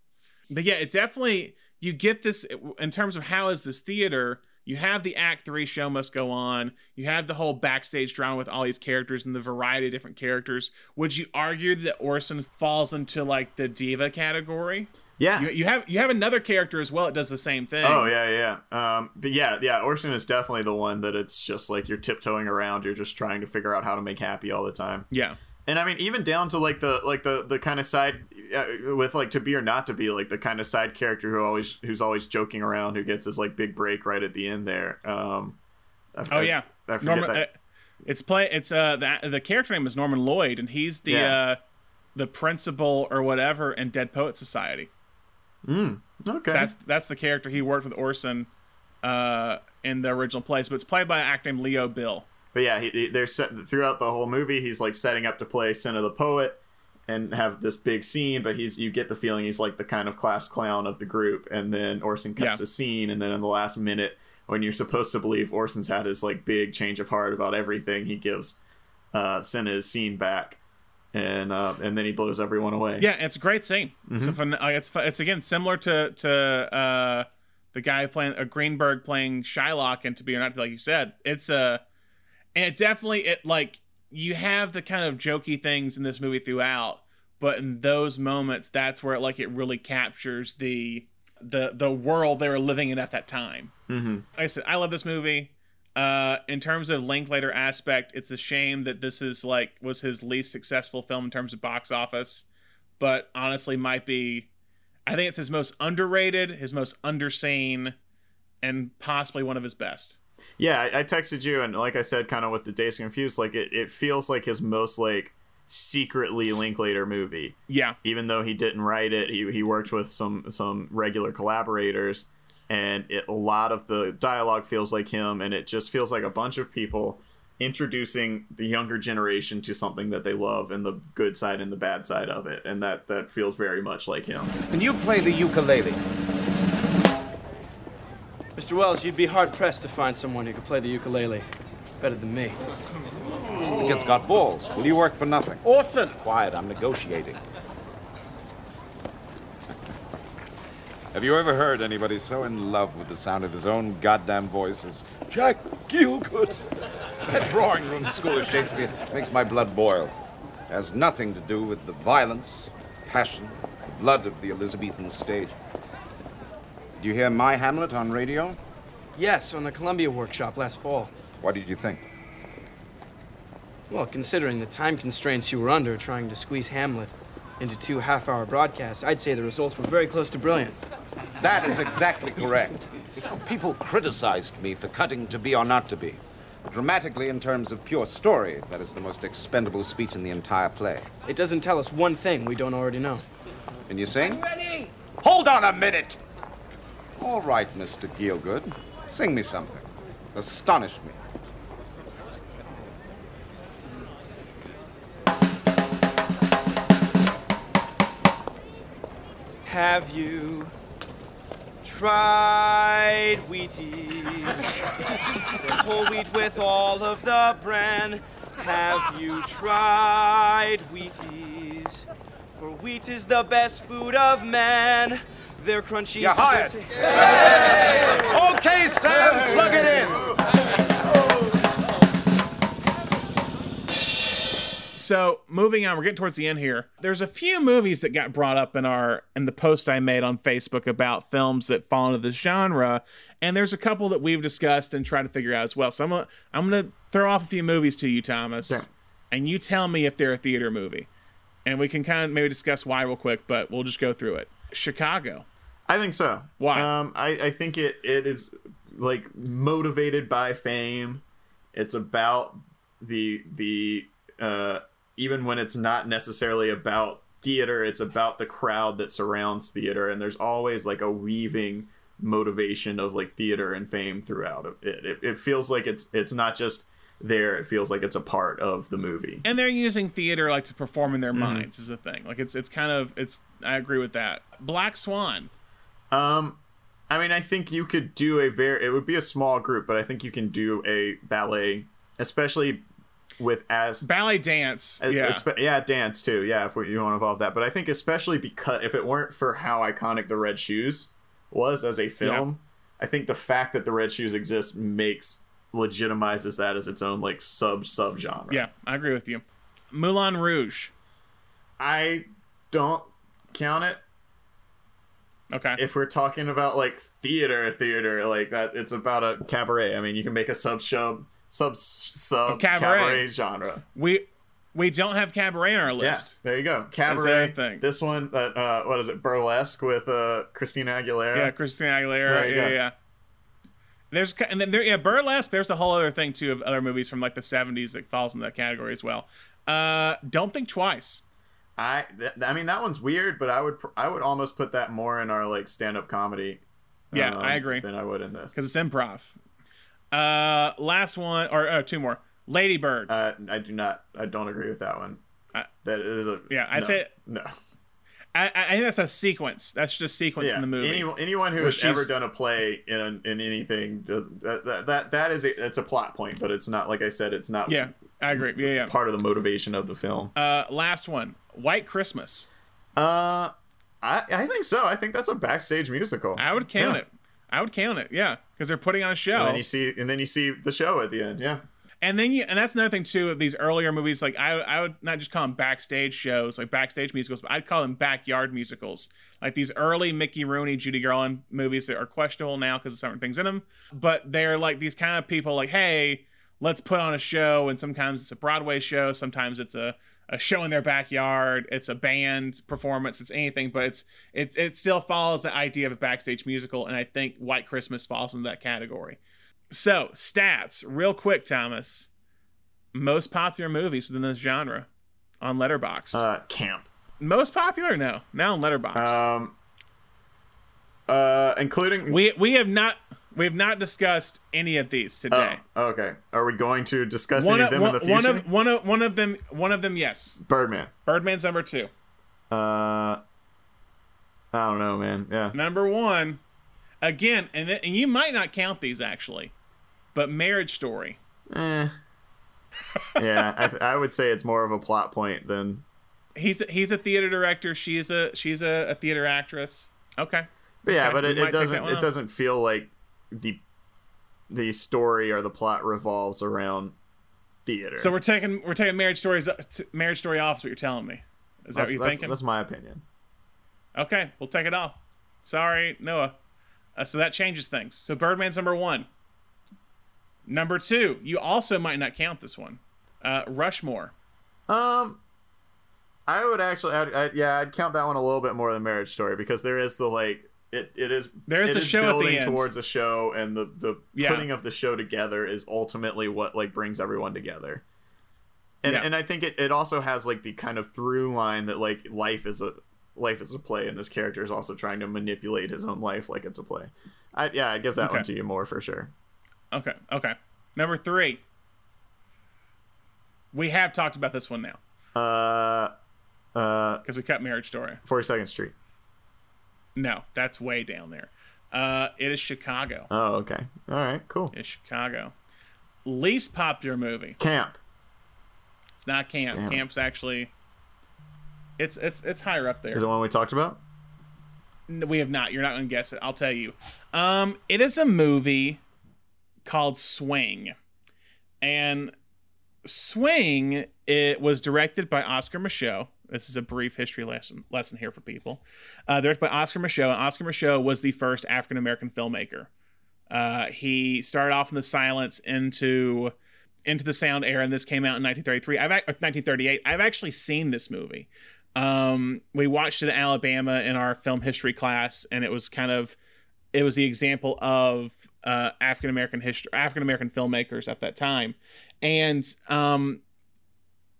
But yeah, it definitely you get this in terms of how is this theater. You have the Act Three show must go on. You have the whole backstage drama with all these characters and the variety of different characters. Would you argue that Orson falls into like the diva category? Yeah. You, you have you have another character as well. that does the same thing. Oh yeah, yeah. Um, but yeah, yeah. Orson is definitely the one that it's just like you're tiptoeing around. You're just trying to figure out how to make happy all the time. Yeah. And I mean, even down to like the like the the kind of side uh, with like to be or not to be, like the kind of side character who always who's always joking around, who gets this like big break right at the end there. Um, I- Oh yeah. I forget Norman. that. uh, it's play. It's uh the the character name is Norman Lloyd, and he's the Yeah. uh the principal or whatever in Dead Poet Society. Mm, okay. That's that's the character he worked with Orson uh in the original plays, but it's played by an actor named Leo Bill. But yeah, he, he- they're set throughout the whole movie. He's like setting up to play Cinna the Poet and have this big scene. But he's you get the feeling he's like the kind of class clown of the group. And then Orson cuts Yeah. a scene, and then in the last minute, when you're supposed to believe Orson's had his like big change of heart about everything, he gives uh, Sin his scene back, and uh, and then he blows everyone away. Yeah, it's a great scene. It's a Mhm. fun, uh, it's it's again similar to to uh, the guy playing uh, Greenberg playing Shylock and To Be or Not to Be, like you said. It's a and it definitely it like you have the kind of jokey things in this movie throughout, but in those moments, that's where it like it really captures the the the world they were living in at that time. Mm-hmm. Like I said, I love this movie. Uh, in terms of Linklater aspect, it's a shame that this is like was his least successful film in terms of box office, but honestly might be. I think it's his most underrated, his most underseen, and possibly one of his best. Yeah, I, I texted you, and like I said, kind of with the Dazed Confused, like it, it feels like his most like secretly Linklater movie. Yeah. Even though he didn't write it, he, he worked with some some regular collaborators, and it, a lot of the dialogue feels like him, and it just feels like a bunch of people introducing the younger generation to something that they love and the good side and the bad side of it, and that that feels very much like him. Can you play the ukulele? Mr. Welles, you'd be hard pressed to find someone who could play the ukulele better than me. Kid's got balls. Will you work for nothing? Orson! Quiet, I'm negotiating. Have you ever heard anybody so in love with the sound of his own goddamn voice as Jack Gielgud? That drawing room school of Shakespeare makes my blood boil. It Has nothing to do with the violence, passion, blood of the Elizabethan stage. Did you hear my Hamlet on radio? Yes, on the Columbia workshop last fall. What did you think? Well, considering the time constraints you were under trying to squeeze Hamlet into two half hour broadcasts, I'd say the results were very close to brilliant. That is exactly correct. People criticized me for cutting to be or not to be. Dramatically, in terms of pure story, that is the most expendable speech in the entire play. It doesn't tell us one thing we don't already know. Can you sing? Ready? Hold on a minute! All right, Mr. Gielgud. Sing me something. Astonish me. Have you tried Wheaties? the whole wheat with all of the bran. Have you tried Wheaties? For wheat is the best food of man. They're crunchy. You're hired. okay, Sam, plug it in. So moving on, we're getting towards the end here. There's a few movies that got brought up in our in the post I made on Facebook about films that fall into this genre, and there's a couple that we've discussed and tried to figure out as well. So I'm gonna I'm gonna throw off a few movies to you, Thomas, and you tell me if they're a theater movie, and we can kind of maybe discuss why real quick, but we'll just go through it. Chicago. I think so. Why? Um, I, I think it, it is like motivated by fame. It's about the the uh, even when it's not necessarily about theater, it's about the crowd that surrounds theater, and there's always like a weaving motivation of like theater and fame throughout it. It, it feels like it's it's not just there. It feels like it's a part of the movie. and they're using theater like to perform in their Mhm. minds is the thing like it's it's kind of it's i agree with that black swan Um, I mean, I think you could do a very. It would be a small group, but I think you can do a ballet, especially with as ballet dance. Uh, yeah. espe- yeah, dance too. Yeah, if we, you want to involve that, but I think especially because if it weren't for how iconic the Red Shoes was as a film, I think the fact that the Red Shoes exist makes legitimizes that as its own like sub sub genre. yeah i agree with you moulin rouge I don't count it. Okay. If we're talking about like theater, theater like that, it's about a cabaret. I mean, you can make a sub sub sub sub cabaret. cabaret genre. we we don't have cabaret on our list. Yeah, there you go. That's the other Cabaret. thing. This one, uh, uh, what is it? Burlesque with uh, Christina Aguilera. yeah, christina aguilera yeah, go. yeah yeah there's and then there yeah burlesque there's a whole other thing too of other movies from like the 70s that falls in that category as well uh don't think twice I, th- I mean, that one's weird, but I would, pr- I would almost put that more in our like stand up comedy. Yeah, um, I agree. Than I would in this. because it's improv uh last one or uh, two more Lady Bird Uh, I do not. I don't agree with that one. that is a. yeah, I'd no, say- no. I, I think that's a sequence that's just sequence Yeah, in the movie any, anyone who has she's- ever done a play in a, in anything does that, that that that is a it's a plot point, but it's not like I said. It's not. yeah i agree yeah yeah Part of the motivation of the film. uh last one white christmas Uh, I I think so. I think that's a backstage musical. i would count Yeah. it i would count it yeah because they're putting on a show And then you see, and then you see the show at the end. Yeah. And then you, and that's another thing too of these earlier movies. Like I, I would not just call them backstage shows, like backstage musicals, but I'd call them backyard musicals. Like these early Mickey Rooney, Judy Garland movies that are questionable now because of certain things in them. But they're like these kind of people, like, hey, let's put on a show. And sometimes it's a Broadway show, sometimes it's a a show in their backyard. It's a band performance. It's anything, but it's it it still follows the idea of a backstage musical. And I think White Christmas falls into that category. So, stats, real quick, Thomas. Most popular movies within this genre on Letterboxd. Uh, camp. Most popular? No, now on Letterboxd. Um. Uh, including we we have not we have not discussed any of these today. Oh, okay. Are we going to discuss one, any of, them one, in the future? one of one of one of them one of them yes. Birdman. Birdman's number two. Uh, I don't know, man. Yeah. Number one, again, and th- and you might not count these actually, but Marriage Story. Eh. yeah, I, I would say it's more of a plot point than. He's a, he's a theater director. She's a she's a, a theater actress. Okay. But yeah, Okay, but it, it doesn't it doesn't feel like the the story or the plot revolves around theater. So we're taking we're taking Marriage Stories Marriage Story off. Is what you're telling me? Is that that's, what you're that's, thinking? That's my opinion. Okay, we'll take it off. Sorry, Noah. Uh, so that changes things. So Birdman's number one. Number two, you also might not count this one. Uh, Rushmore. Um, I would actually, I'd, I'd, yeah, I'd count that one a little bit more than Marriage Story because there is the like, it, it is There's it the is show at the building end. towards a show, and the the Yeah. putting of the show together is ultimately what like brings everyone together. And Yeah. and I think it, it also has like the kind of through line that like life is a life is a play, and this character is also trying to manipulate his own life like it's a play. I yeah, I'd give that one to you more for sure. Okay, okay. Number three. We have talked about this one now Uh, uh, because we cut Marriage Story. Forty Second Street. No, that's way down there. Uh, it is Chicago. Oh, okay. All right, cool. It's Chicago. Least popular movie. Camp. It's not Camp. Damn. Camp's actually. It's it's it's higher up there. Is it one we talked about? No, we have not. You're not going to guess it. I'll tell you. Um, it is a movie called Swing, and Swing it was directed by Oscar Micheaux. This is a brief history lesson lesson here for people. Uh, directed by Oscar Micheaux, and Oscar Micheaux was the first African American filmmaker. Uh, he started off in the silence into into the sound era, and this came out in 1933. I've 1938. I've actually seen this movie. Um, we watched it in Alabama in our film history class, and it was kind of it was the example of uh, African American history, African American filmmakers at that time, and um,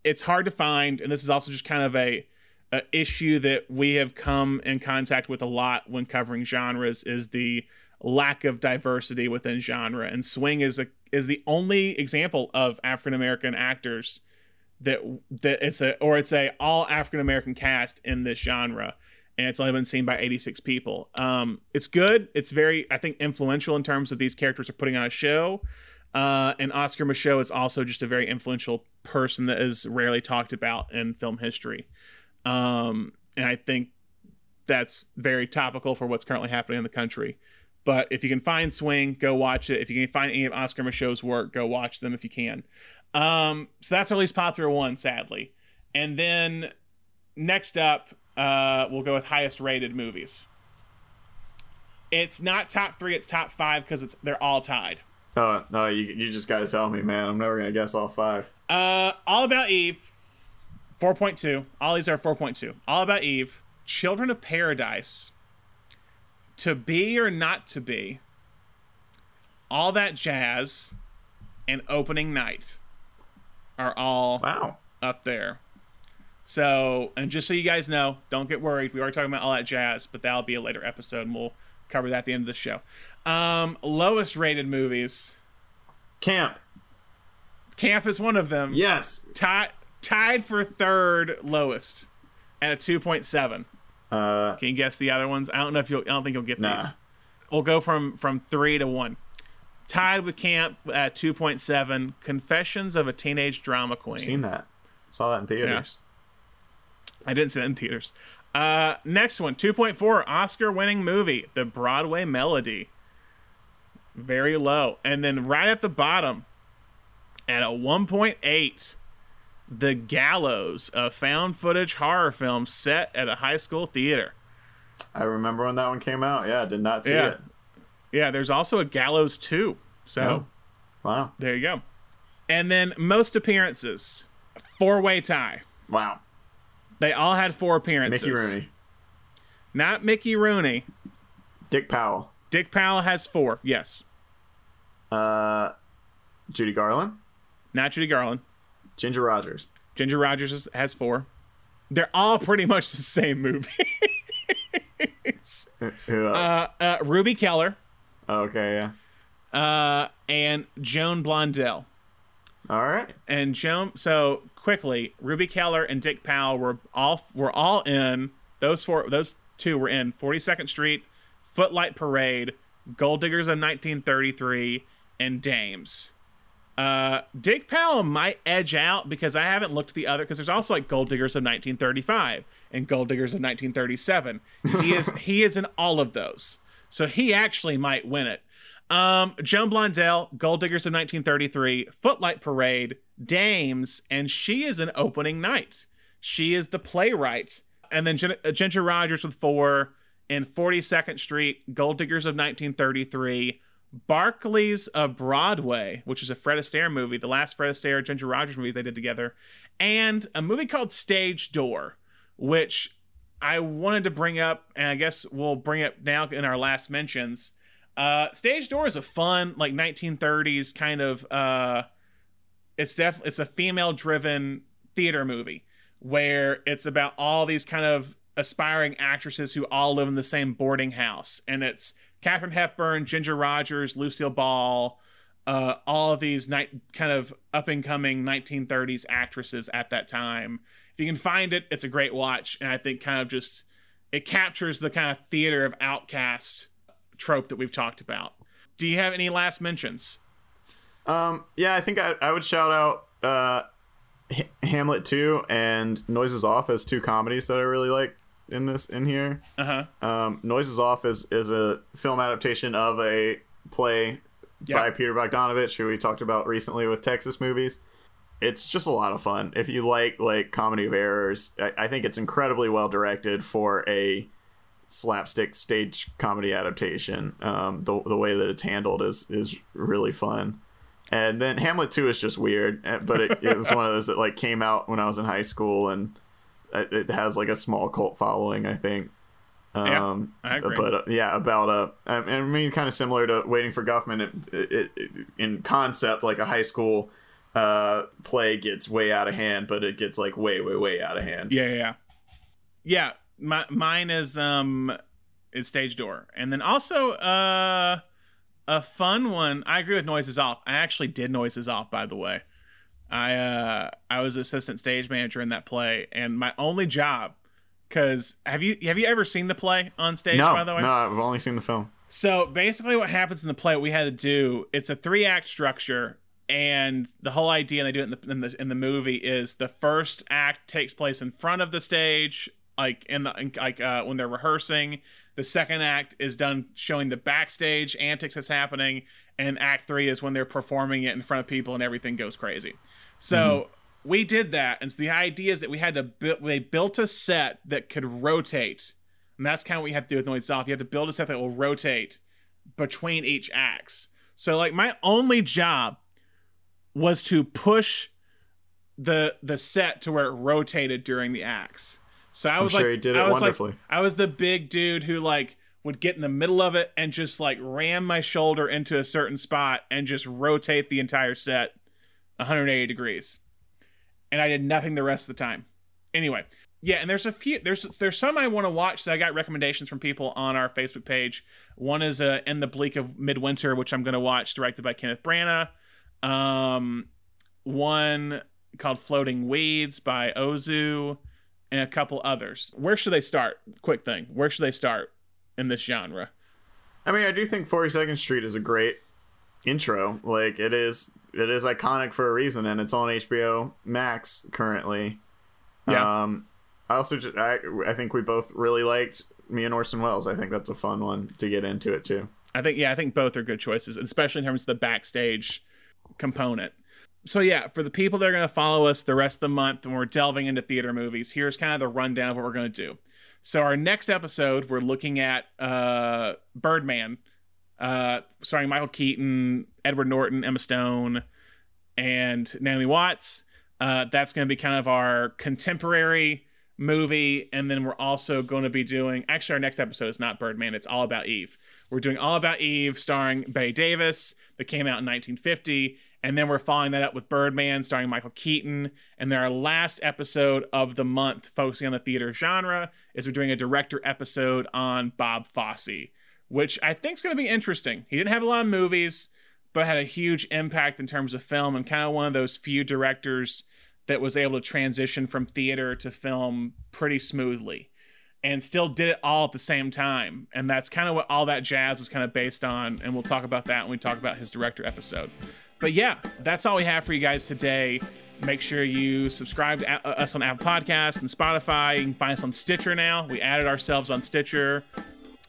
it's hard to find. And this is also just kind of a, a issue that we have come in contact with a lot when covering genres is the lack of diversity within genre. And Swing is a is the only example of African American actors that that it's a or it's a all African American cast in this genre and it's only been seen by 86 people. Um, it's good. It's very, I think, influential in terms of these characters are putting on a show. Uh, and Oscar Micheaux is also just a very influential person that is rarely talked about in film history. Um, and I think that's very topical for what's currently happening in the country. But if you can find Swing, go watch it. If you can find any of Oscar Micheaux's work, go watch them if you can. Um, so that's our least popular one, sadly. And then next up, uh, we'll go with highest rated movies. It's not top three; it's top five because it's they're all tied. Oh no, you you just got to tell me, man. I'm never gonna guess all five. Uh, All About Eve, four point two. All these are four point two. All About Eve, Children of Paradise, To Be or Not to Be, All That Jazz, and Opening Night are all wow up there. So, and just so you guys know, don't get worried. We are talking about all that jazz, but that'll be a later episode, and we'll cover that at the end of the show. Um, lowest rated movies. Camp. Camp is one of them. Yes. Tied tied for third lowest at a two point seven. Uh, Can you guess the other ones? I don't know if you'll. I don't think you'll get Nah. these. We'll go from from three to one. Tied with Camp at two point seven. Confessions of a Teenage Drama Queen. I've seen that. Saw that in theaters. I didn't see it in theaters. Uh, next one, 2.4, Oscar winning movie, The Broadway Melody. Very low. And then right at the bottom, at a 1.8, The Gallows, a found footage horror film set at a high school theater. I remember when that one came out. Yeah, did not see yeah. it. Yeah, there's also a Gallows 2. So Oh. Wow. there you go. And then most appearances, four way tie. Wow. They all had four appearances. Mickey Rooney. Not Mickey Rooney. Dick Powell. Dick Powell has four. Yes. Uh, Judy Garland. Not Judy Garland. Ginger Rogers. Ginger Rogers has, has four. They're all pretty much the same movie. Who else? uh, uh, Ruby Keeler Oh, okay, yeah. uh, and Joan Blondell. All right. And Joan. So quickly, Ruby Keeler and Dick Powell were all were all in. Those four. Those two were in 42nd Street, Footlight Parade, Gold Diggers of 1933, and Dames. Uh, Dick Powell might edge out because I haven't looked at the other because there's also like Gold Diggers of 1935 and Gold Diggers of 1937. He is [laughs] he is in all of those, so he actually might win it. Um, Joan Blondell, Gold Diggers of 1933, Footlight Parade, Dames, and she is an opening night. She is the playwright, and then uh, Ginger Rogers with four in 42nd Street, Gold Diggers of 1933. Barkleys of Broadway, which is a Fred Astaire movie, the last Fred Astaire Ginger Rogers movie they did together, and a movie called Stage Door, which I wanted to bring up, and I guess we'll bring it now in our last mentions. Uh, Stage Door is a fun, like 1930s kind of. Uh, it's def it's a female driven theater movie where it's about all these kind of aspiring actresses who all live in the same boarding house, and it's Katharine Hepburn, Ginger Rogers, Lucille Ball, uh, all of these night kind of up and coming 1930s actresses at that time. If you can find it, it's a great watch, and I think kind of just it captures the kind of theater of outcast trope that we've talked about. Do you have any last mentions? Um, yeah, I think I, I would shout out uh, H- Hamlet 2 and Noises Off as two comedies that I really like in this in here. Uh huh. Um, Noises Off is is a film adaptation of a play Yeah. by Peter Bogdanovich, who we talked about recently with Texas movies. It's just a lot of fun. If you like like comedy of errors, I, I think it's incredibly well directed for a slapstick stage comedy adaptation. Um, the the way that it's handled is is really fun. And then Hamlet 2 is just weird, eh, but it, it was one of those that like came out when I was in high school and it has like a small cult following, I think. Yeah, Um, I agree. But uh, yeah, about uh, I I mean, kind of similar to Waiting for Guffman. It, it, it, in concept, like a high school uh play gets way out of hand, but it gets like way, way, way out of hand. Yeah, yeah, yeah. Yeah, my, mine is um is stage door, and then also uh a fun one. I agree with noises off. I actually did noises off, by the way. I uh I was assistant stage manager in that play, and my only job, because have you have you ever seen the play on stage? no, by the way, no, I've only seen the film. so basically, what happens in the play, what we had to do, it's a three act structure, and the whole idea, and they do it in the, in the in the movie, is the first act takes place in front of the stage, like in the in, like uh, when they're rehearsing. The second act is done showing the backstage antics that's happening, and Act Three is when they're performing it in front of people and everything goes crazy. So mm-hmm. we did that, and so the idea is that we had to build. They built a set that could rotate, and that's kind of what we have to do with Noise Off. You have to build a set that will rotate between each acts. So like my only job was to push the the set to where it rotated during the acts. So I I'm was sure like, you did I was wonderfully. Like, I was the big dude who like would get in the middle of it and just like ram my shoulder into a certain spot and just rotate the entire set 180 degrees. And I did nothing the rest of the time. Anyway, yeah, and there's a few there's there's some I want to watch. So I got recommendations from people on our Facebook page. One is uh, In the Bleak of Midwinter, which I'm going to watch, directed by Kenneth Branagh. Um, one called Floating Weeds by Ozu, and a couple others. Where should they start? Quick thing. Where should they start in this genre? I mean, I do think 42nd Street is a great intro. Like it is, it is iconic for a reason, and it's on HBO Max currently. Yeah. Um, I also just, I, I think we both really liked me and Orson Welles. I think that's a fun one to get into it too. I think yeah, I think both are good choices, especially in terms of the backstage component. So yeah, for the people that are going to follow us the rest of the month when we're delving into theater movies, here's kind of the rundown of what we're going to do. So our next episode, we're looking at uh, Birdman, uh, starring Michael Keaton, Edward Norton, Emma Stone, and Naomi Watts. Uh, that's going to be kind of our contemporary movie, and then we're also going to be doing. Actually, our next episode is not Birdman; it's All About Eve. We're doing All About Eve, starring Bette Davis, that came out in 1950, and then we're following that up with Birdman, starring Michael Keaton. And then our last episode of the month, focusing on the theater genre, is we're doing a director episode on Bob Fosse, which I think is going to be interesting. He didn't have a lot of movies, but had a huge impact in terms of film, and kind of one of those few directors that was able to transition from theater to film pretty smoothly and still did it all at the same time. And that's kind of what all that jazz was kind of based on. And we'll talk about that when we talk about his director episode. But yeah, that's all we have for you guys today. Make sure you subscribe to us on Apple Podcasts and Spotify. You can find us on Stitcher now. We added ourselves on Stitcher.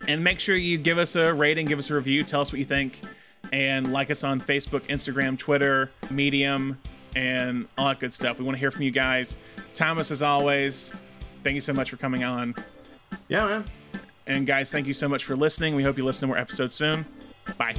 And make sure you give us a rating, give us a review, tell us what you think, and like us on Facebook, Instagram, Twitter, Medium, and all that good stuff. We want to hear from you guys. Thomas, as always, thank you so much for coming on. Yeah, man. And guys, thank you so much for listening. We hope you listen to more episodes soon. Bye.